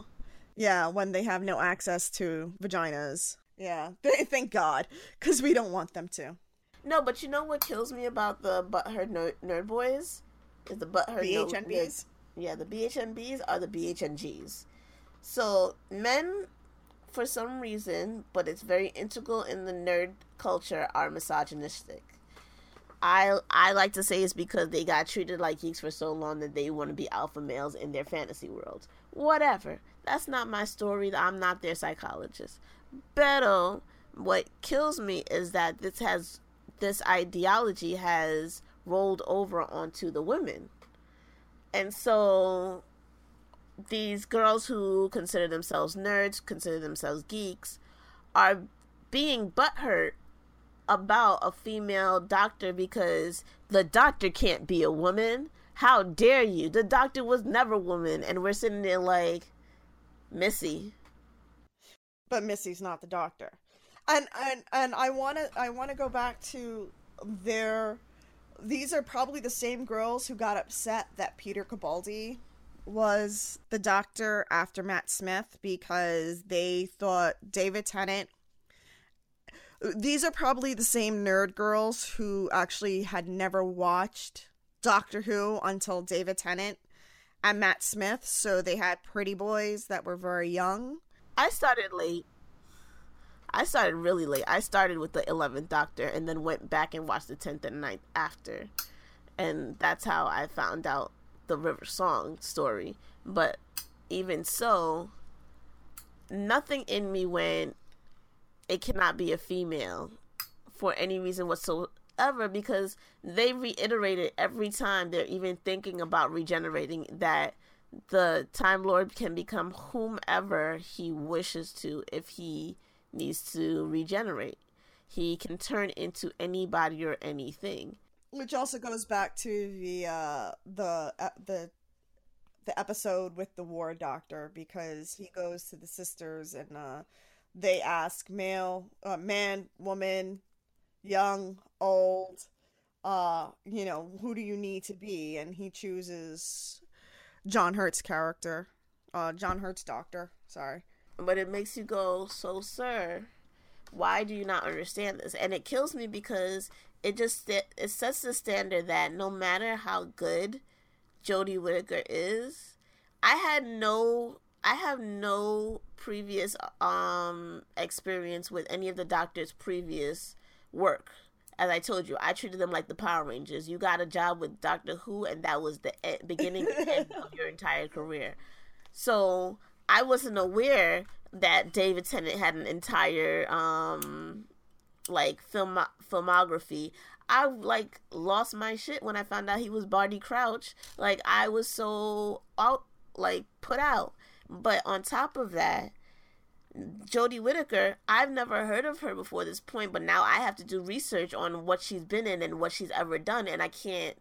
yeah, when they have no access to vaginas. Yeah, thank God, because we don't want them to. No, but you know what kills me about the butthurt nerd, nerd boys is the butthurt nerd- BHNBs. Yeah, the BHNBs are the BHNGs. So men, for some reason, but it's very integral in the nerd culture, are misogynistic. I I like to say it's because they got treated like geeks for so long that they want to be alpha males in their fantasy worlds. Whatever. That's not my story. I'm not their psychologist. But oh, what kills me is that this has this ideology has rolled over onto the women. And so these girls who consider themselves nerds, consider themselves geeks, are being butthurt about a female doctor because the doctor can't be a woman. How dare you? The doctor was never woman. And we're sitting there like, Missy. but Missy's not the doctor. And and and I want to I want to go back to their these are probably the same girls who got upset that Peter Capaldi was the doctor after Matt Smith because they thought David Tennant these are probably the same nerd girls who actually had never watched Doctor Who until David Tennant and Matt Smith, so they had pretty boys that were very young. I started late. I started really late. I started with the 11th Doctor and then went back and watched the 10th and 9th after. And that's how I found out the River Song story. But even so, nothing in me went, it cannot be a female for any reason whatsoever because they reiterated every time they're even thinking about regenerating that the Time Lord can become whomever he wishes to if he needs to regenerate. He can turn into anybody or anything. Which also goes back to the uh, the uh, the the episode with the War Doctor because he goes to the sisters and uh, they ask male, uh, man, woman, young, old, uh, you know, who do you need to be? And he chooses John Hurt's character, uh, John Hurt's doctor. Sorry. But it makes you go, so sir, why do you not understand this? And it kills me because it just it sets the standard that no matter how good Jodie Whittaker is, I had no I have no previous um experience with any of the doctor's previous work. As I told you, I treated them like the Power Rangers. You got a job with Doctor Who, and that was the beginning end of your entire career. So I wasn't aware that David Tennant had an entire um like film filmography. I like lost my shit when I found out he was Barty Crouch. Like I was so out like put out. But on top of that, Jodie Whittaker, I've never heard of her before this point, but now I have to do research on what she's been in and what she's ever done, and I can't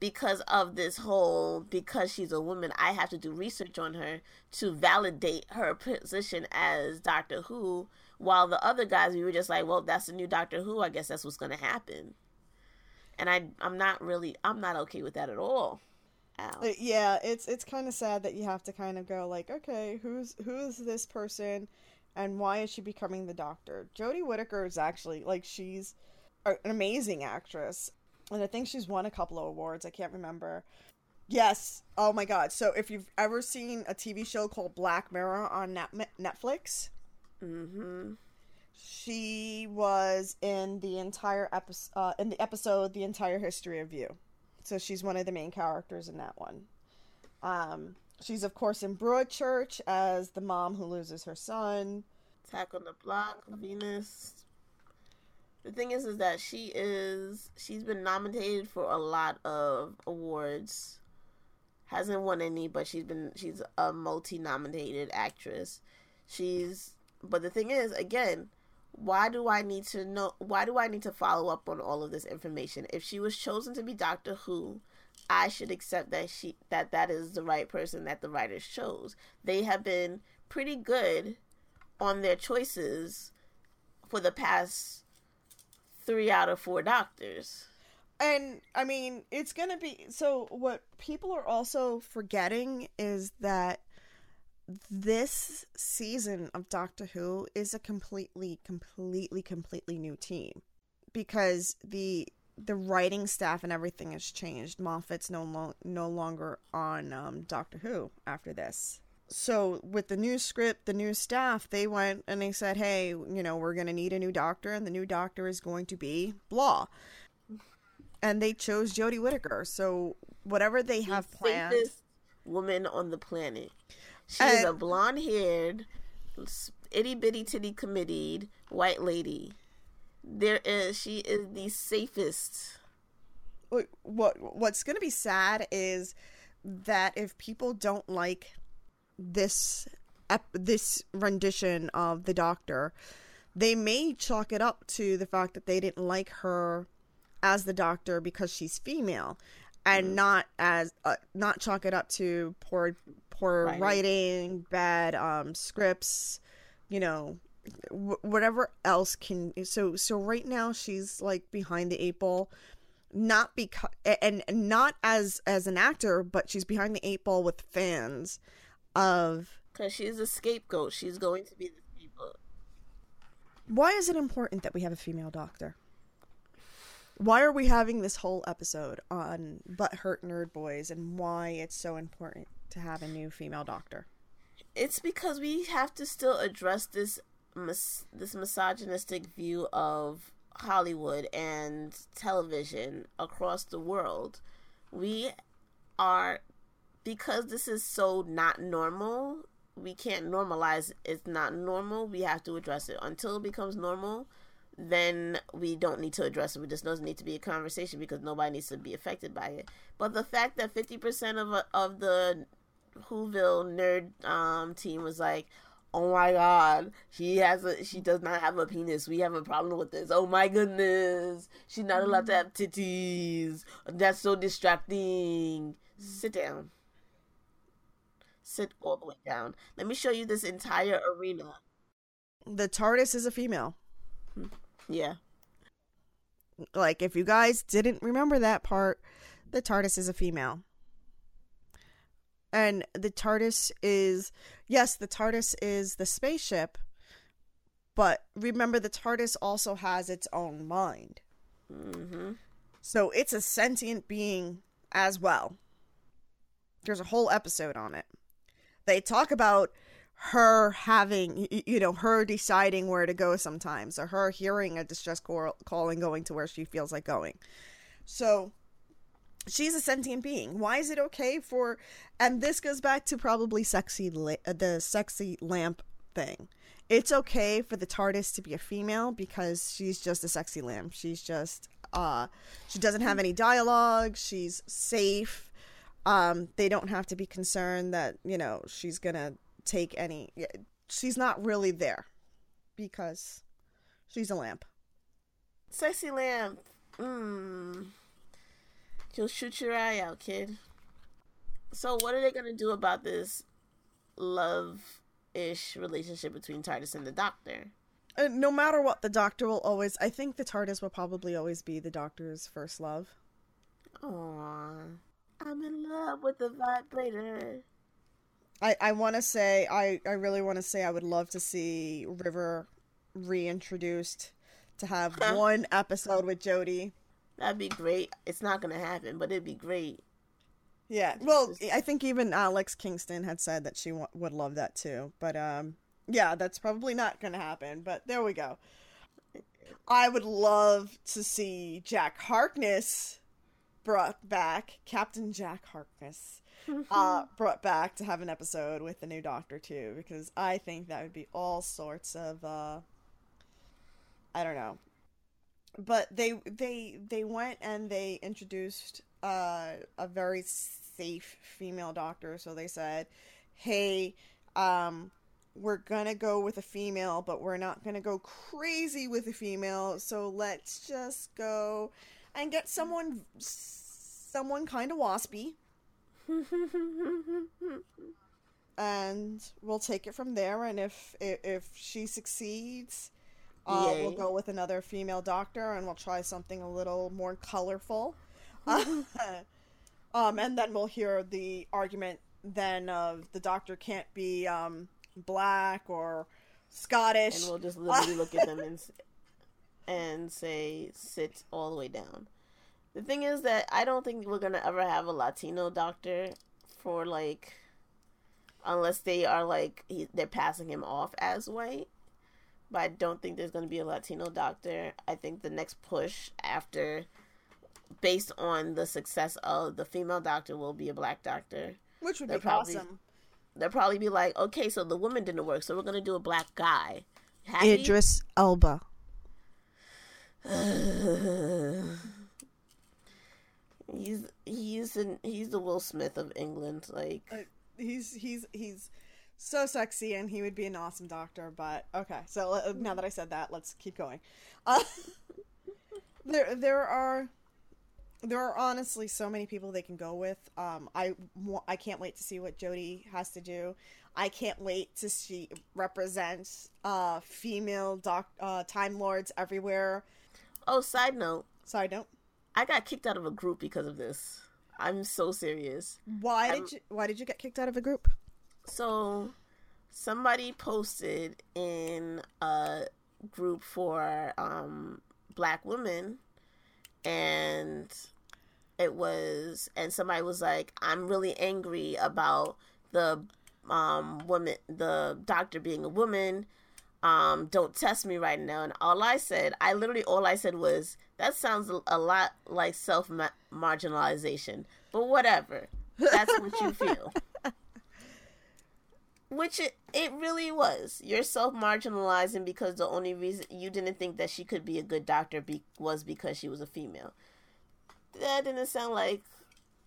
because of this whole because she's a woman, I have to do research on her to validate her position as Doctor Who. While the other guys, we were just like, well, that's the new Doctor Who. I guess that's what's going to happen. And I, I'm not really, I'm not okay with that at all. Ow. Yeah, it's it's kind of sad that you have to kind of go like, okay, who's who's this person, and why is she becoming the Doctor? Jodie Whittaker is actually like she's an amazing actress and I think she's won a couple of awards. I can't remember. Yes. Oh my god. So if you've ever seen a TV show called Black Mirror on Net- Netflix, mm-hmm. she was in the entire episode. Uh, in the episode, the entire history of you. So she's one of the main characters in that one. Um, she's of course in Broadchurch as the mom who loses her son. Attack on the Block, Venus, the thing is is that she is she's been nominated for a lot of awards hasn't won any but she's been she's a multi-nominated actress she's but the thing is again why do i need to know why do i need to follow up on all of this information if she was chosen to be doctor who i should accept that she that that is the right person that the writers chose they have been pretty good on their choices for the past three out of four doctors. And I mean, it's going to be so what people are also forgetting is that this season of Doctor Who is a completely completely completely new team because the the writing staff and everything has changed. Moffat's no lo- no longer on um, Doctor Who after this so with the new script, the new staff, they went and they said, "Hey, you know, we're going to need a new doctor, and the new doctor is going to be blah." And they chose Jodie Whittaker. So whatever they the have planned, woman on the planet. She is a blonde-haired, itty bitty titty committed white lady. There is she is the safest. What what's going to be sad is that if people don't like this ep- this rendition of the Doctor, they may chalk it up to the fact that they didn't like her as the Doctor because she's female, and mm. not as uh, not chalk it up to poor poor writing, writing bad um, scripts, you know, whatever else can. So so right now she's like behind the eight ball not because and not as as an actor but she's behind the eight ball with fans of because she's a scapegoat. She's going to be the scapegoat. Why is it important that we have a female doctor? Why are we having this whole episode on butt hurt nerd boys and why it's so important to have a new female doctor? It's because we have to still address this mis- this misogynistic view of Hollywood and television across the world. We are because this is so not normal, we can't normalize it's not normal. We have to address it. Until it becomes normal, then we don't need to address it. It just doesn't need to be a conversation because nobody needs to be affected by it. But the fact that 50% of, of the Whoville nerd um, team was like, oh my god, she has a she does not have a penis. We have a problem with this. Oh my goodness, she's not allowed to have titties. That's so distracting. Sit down sit all the way down. Let me show you this entire arena. The TARDIS is a female. Yeah. Like, if you guys didn't remember that part, the TARDIS is a female. And the TARDIS is, yes, the TARDIS is the spaceship, but remember, the TARDIS also has its own mind. Mm-hmm. So it's a sentient being as well. There's a whole episode on it. They talk about her having, you know, her deciding where to go sometimes, or her hearing a distress call, and going to where she feels like going. So she's a sentient being. Why is it okay for? And this goes back to probably sexy la- the sexy lamp thing. It's okay for the TARDIS to be a female because she's just a sexy lamp. She's just uh she doesn't have any dialogue. She's safe. Um they don't have to be concerned that, you know, she's going to take any she's not really there because she's a lamp. Sexy lamp. Mmm. You'll shoot your eye out, kid. So what are they gonna do about this love ish relationship between TARDIS and the Doctor? Uh, no matter what, the Doctor will always. I think the TARDIS will probably always be the Doctor's first love. Aww. I'm in love with the vibrator. I, I want to say I, I really want to say I would love to see River reintroduced to have one episode with Jodie. That'd be great. It's not gonna happen, but it'd be great. Yeah. Well, I think even Alex Kingston had said that she w- would love that too. But um, yeah, that's probably not gonna happen. But there we go. I would love to see Jack Harkness brought back, Captain Jack Harkness, uh, brought back to have an episode with the new Doctor too, because I think that would be all sorts of, uh, I don't know. But they they they went and they introduced uh, a very safe female doctor. So they said, "Hey, um, we're gonna go with a female, but we're not gonna go crazy with a female. So let's just go and get someone, someone kind of waspy, and we'll take it from there. And if if, if she succeeds." Uh, we'll go with another female doctor, and we'll try something a little more colorful. um, and then we'll hear the argument then of the doctor can't be um, black or Scottish. And we'll just literally look at them and and say sit all the way down. The thing is that I don't think we're gonna ever have a Latino doctor for like, unless they are like he, they're passing him off as white. But I don't think there's gonna be a Latino doctor. I think the next push after, based on the success of the female doctor, will be a black doctor. which would they're be probably- awesome. They'll probably be like, okay, so the woman didn't work, so we're gonna do a black guy. Happy? Idris Elba. he's he's an, he's the Will Smith of England. Like Uh, he's he's he's so sexy, and he would be an awesome doctor. But okay, so uh, now that I said that, let's keep going. Uh, there there are there are honestly so many people they can go with. Um, I I can't wait to see what Jodie has to do. I can't wait to see represent uh female doc uh time lords everywhere. oh, side note, Side note, I got kicked out of a group because of this. I'm so serious. why I'm- did you why did you get kicked out of a group? So somebody posted in a group for um black women and it was and somebody was like i'm really angry about the um woman the doctor being a woman um don't test me right now and all i said i literally all i said was that sounds a- lot like self marginalization but whatever that's what you feel which it, it really was. You're self marginalizing because the only reason you didn't think that she could be a good doctor be, was because she was a female. That didn't sound like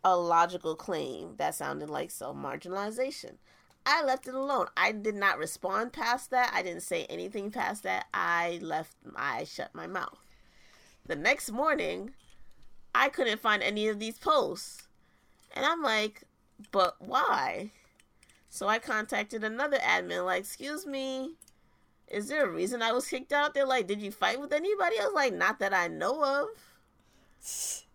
a logical claim. That sounded like self marginalization. I left it alone. I did not respond past that. I didn't say anything past that. I left, I shut my mouth. The next morning, I couldn't find any of these posts. And I'm like, but why? So I contacted another admin, like, excuse me, is there a reason I was kicked out? They're like, did you fight with anybody? I was like, not that I know of.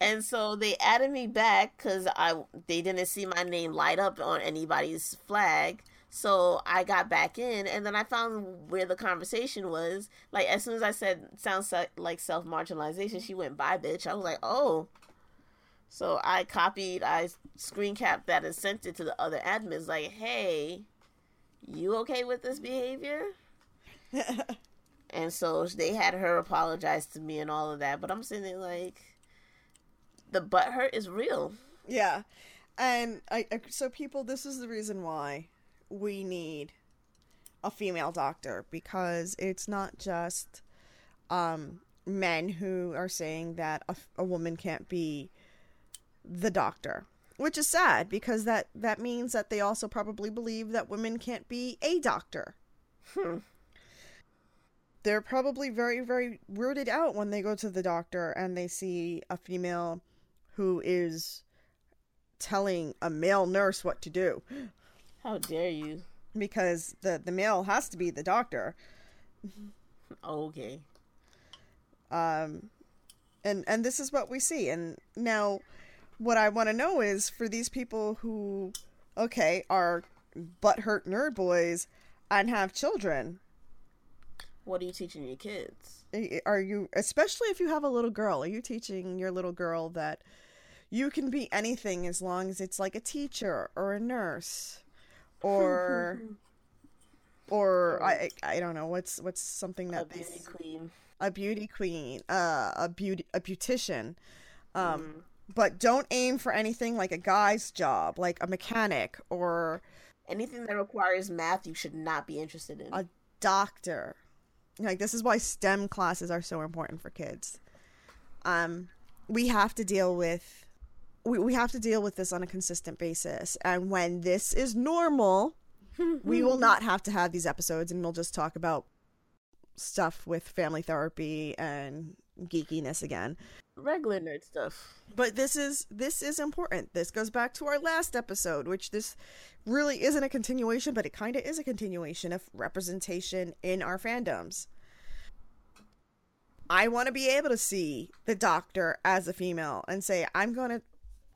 And so they added me back because I they didn't see my name light up on anybody's flag. So I got back in, and then I found where the conversation was. Like as soon as I said "sounds like self marginalization," she went, "Bye, bitch." I was like, "Oh." So I copied, I screen capped that and sent it to the other admins like, hey, you okay with this behavior? and so they had her apologize to me and all of that. But I'm sitting there like, the butt hurt is real. Yeah. And I, I so people this is the reason why we need a female doctor because it's not just um men who are saying that a, a woman can't be the doctor which is sad because that that means that they also probably believe that women can't be a doctor Hmm. They're probably very very rooted out when they go to the doctor and they see a female who is telling a male nurse what to do How dare you? because the the male has to be the doctor Okay. um and and this is what we see and now what i want to know is for these people who okay are butthurt nerd boys and have children What are you teaching your kids? are you especially if you have a little girl are you teaching your little girl that you can be anything as long as it's like a teacher or a nurse or or I I don't know what's what's something A that they beauty queen. a beauty queen, uh, a beauty a beautician. Um, but don't aim for anything like a guy's job, like a mechanic or Anything that requires math, you should not be interested in. a doctor. Like this is why STEM classes are so important for kids. Um, we have to deal with we, we have to deal with this on a consistent basis, and when this is normal, we will not have to have these episodes, and we'll just talk about stuff with family therapy and geekiness again. Regular nerd stuff. but this is this is important this goes back to our last episode which this really isn't a continuation but it kind of is a continuation of representation in our fandoms i want to be able to see the doctor as a female and say i'm going to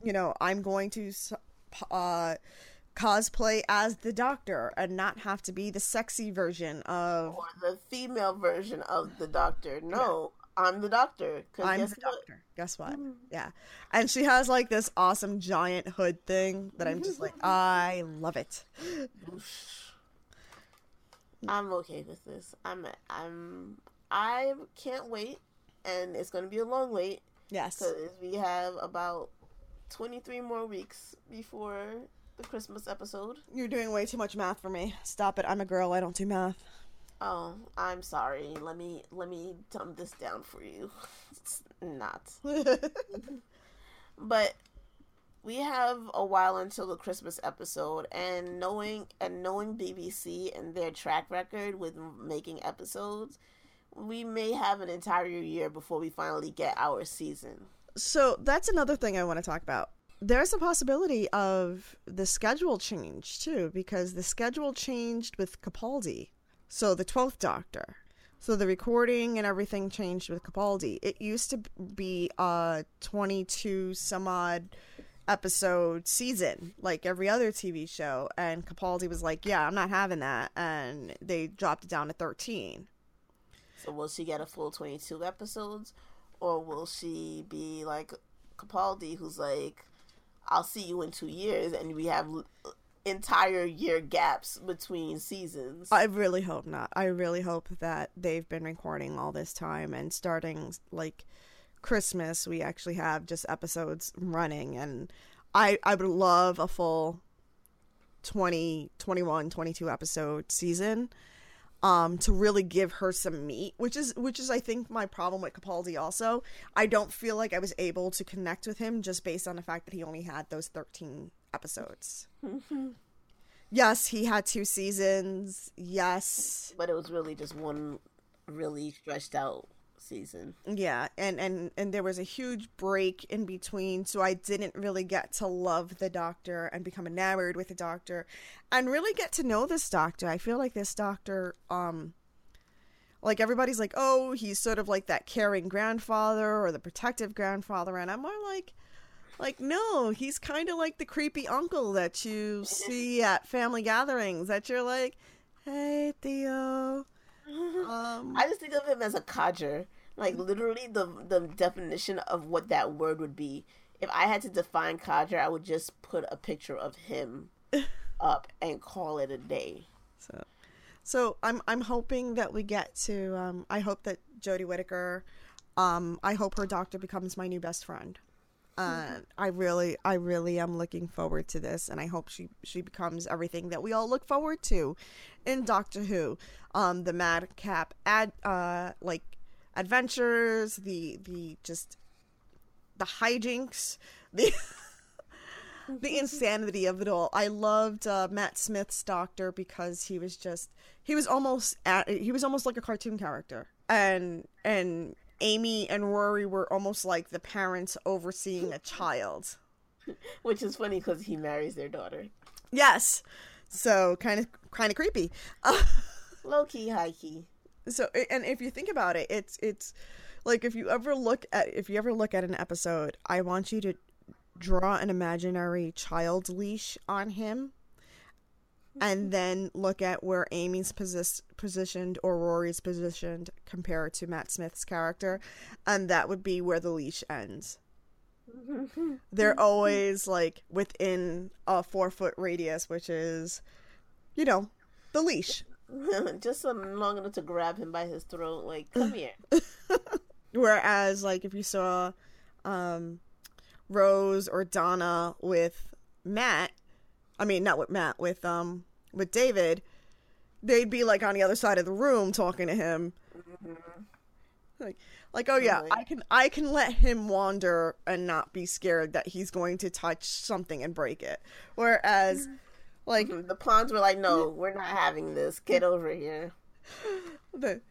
you know i'm going to uh cosplay as the doctor and not have to be the sexy version of Or the female version of the doctor. No, I'm the doctor. I'm the what? doctor. Guess what? Mm-hmm. Yeah. And she has like this awesome giant hood thing that I'm just like, I love it. I'm okay with this. I'm I'm I can't wait, and it's gonna be a long wait Yes. because we have about 23 more weeks before the Christmas episode. You're doing way too much math for me. Stop it. I'm a girl. I don't do math. Oh, I'm sorry. Let me let me dumb this down for you. It's not. But we have a while until the Christmas episode, and knowing and knowing BBC and their track record with making episodes, we may have an entire year before we finally get our season. so that's another thing I want to talk about. There's a possibility of the schedule change too, because the schedule changed with Capaldi. So the 12th Doctor. So the recording and everything changed with Capaldi. It used to be a 22 some odd episode season, like every other TV show. And Capaldi was like, yeah, I'm not having that. And they dropped it down to 13. So will she get a full twenty two episodes, or will she be like Capaldi, who's like, "I'll see you in two years," and we have entire year gaps between seasons? I really hope not. I really hope that they've been recording all this time and starting like Christmas, we actually have just episodes running. And I, I would love a full 20, 21, 22 episode season um to really give her some meat which is which is i think my problem with capaldi also i don't feel like i was able to connect with him just based on the fact that he only had those 13 episodes. Yes he had two seasons. Yes. But it was really just one really stretched out season. yeah and and and there was a huge break in between so i didn't really get to love the doctor and become enamored with the doctor and really get to know this doctor. I feel like this doctor um like everybody's like oh he's sort of like that caring grandfather or the protective grandfather and i'm more like like no he's kind of like the creepy uncle that you see at family gatherings that you're like hey theo um I just think of him as a codger. Like literally, the the definition of what that word would be if I had to define Kadra, I would just put a picture of him up and call it a day. So, so I'm I'm hoping that we get to. Um, I hope that Jodie Whittaker. Um, I hope her doctor becomes my new best friend. Uh, I really, I really am looking forward to this, and I hope she she becomes everything that we all look forward to in Doctor Who. Um, the madcap ad, uh, like adventures, the the just the hijinks, the the insanity of it all. I loved uh, Matt Smith's Doctor because he was just he was almost at, he was almost like a cartoon character, and and Amy and Rory were almost like the parents overseeing a child. Which is funny because he marries their daughter. Yes, so kind of kind of creepy. Uh, Low key, high key. So and if you think about it, it's it's like if you ever look at if you ever look at an episode, I want you to draw an imaginary child leash on him and then look at where Amy's posi- positioned or Rory's positioned compared to Matt Smith's character, and that would be where the leash ends. They're always like within a four foot radius, which is, you know, the leash. Just long enough to grab him by his throat, like, come here. Whereas, like, if you saw um, Rose or Donna with Matt, I mean, not with Matt, with um, with David, they'd be like on the other side of the room talking to him. Mm-hmm. Like, like, oh yeah, I can, I can let him wander and not be scared that he's going to touch something and break it. Whereas, like, the Ponds were like, no, we're not having this. Get over here. The,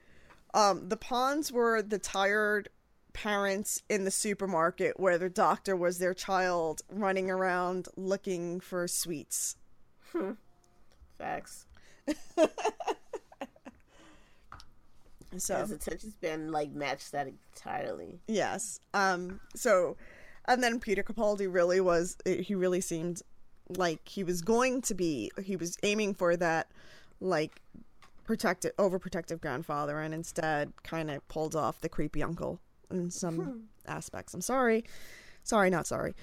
um, the Ponds were the tired parents in the supermarket where the doctor was their child running around looking for sweets. Facts. so his attention span like matched that entirely. Yes. Um. So, and then Peter Capaldi really was. He really seemed like he was going to be. He was aiming for that, like protective, overprotective grandfather, and instead kind of pulled off the creepy uncle in some hmm. aspects. I'm sorry. Sorry, not sorry.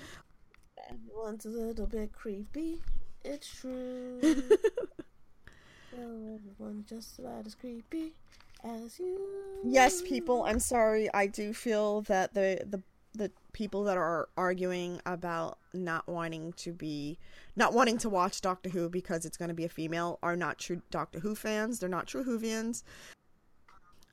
Everyone's a little bit creepy. It's true. well, everyone's just about as creepy as you. Yes, people. I'm sorry. I do feel that the the the people that are arguing about not wanting to be not wanting to watch Doctor Who because it's going to be a female are not true Doctor Who fans. They're not true Whovians.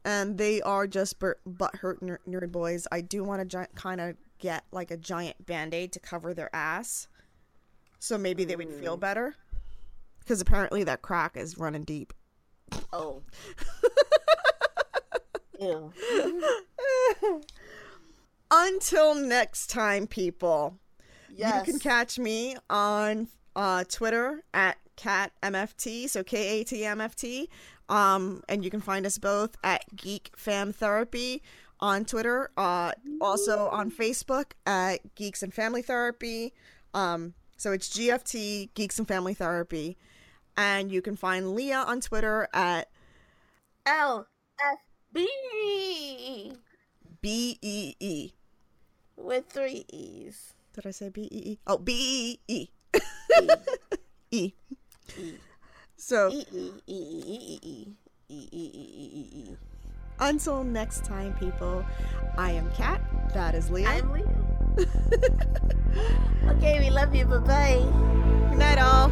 And they are just butthurt nerd boys. I do want to gi- kind of get like a giant band aid to cover their ass so maybe they would feel mm. better. Because apparently that crack is running deep. Oh. Until next time, people. Yes. You can catch me on uh, Twitter at catmft, so K A T M F T. Um, and you can find us both at Geek Fam Therapy on Twitter. Uh, also on Facebook at Geeks and Family Therapy. Um, so it's GFT, Geeks and Family Therapy. And you can find Leah on Twitter at LFB. B E E. With three E's. Did I say B E E? Oh, B E E. E. So. E E E E E E E E E E. Until next time, people, I am Kat. That is Leah. I'm Leah. okay, we love you. Bye bye. Good night, all.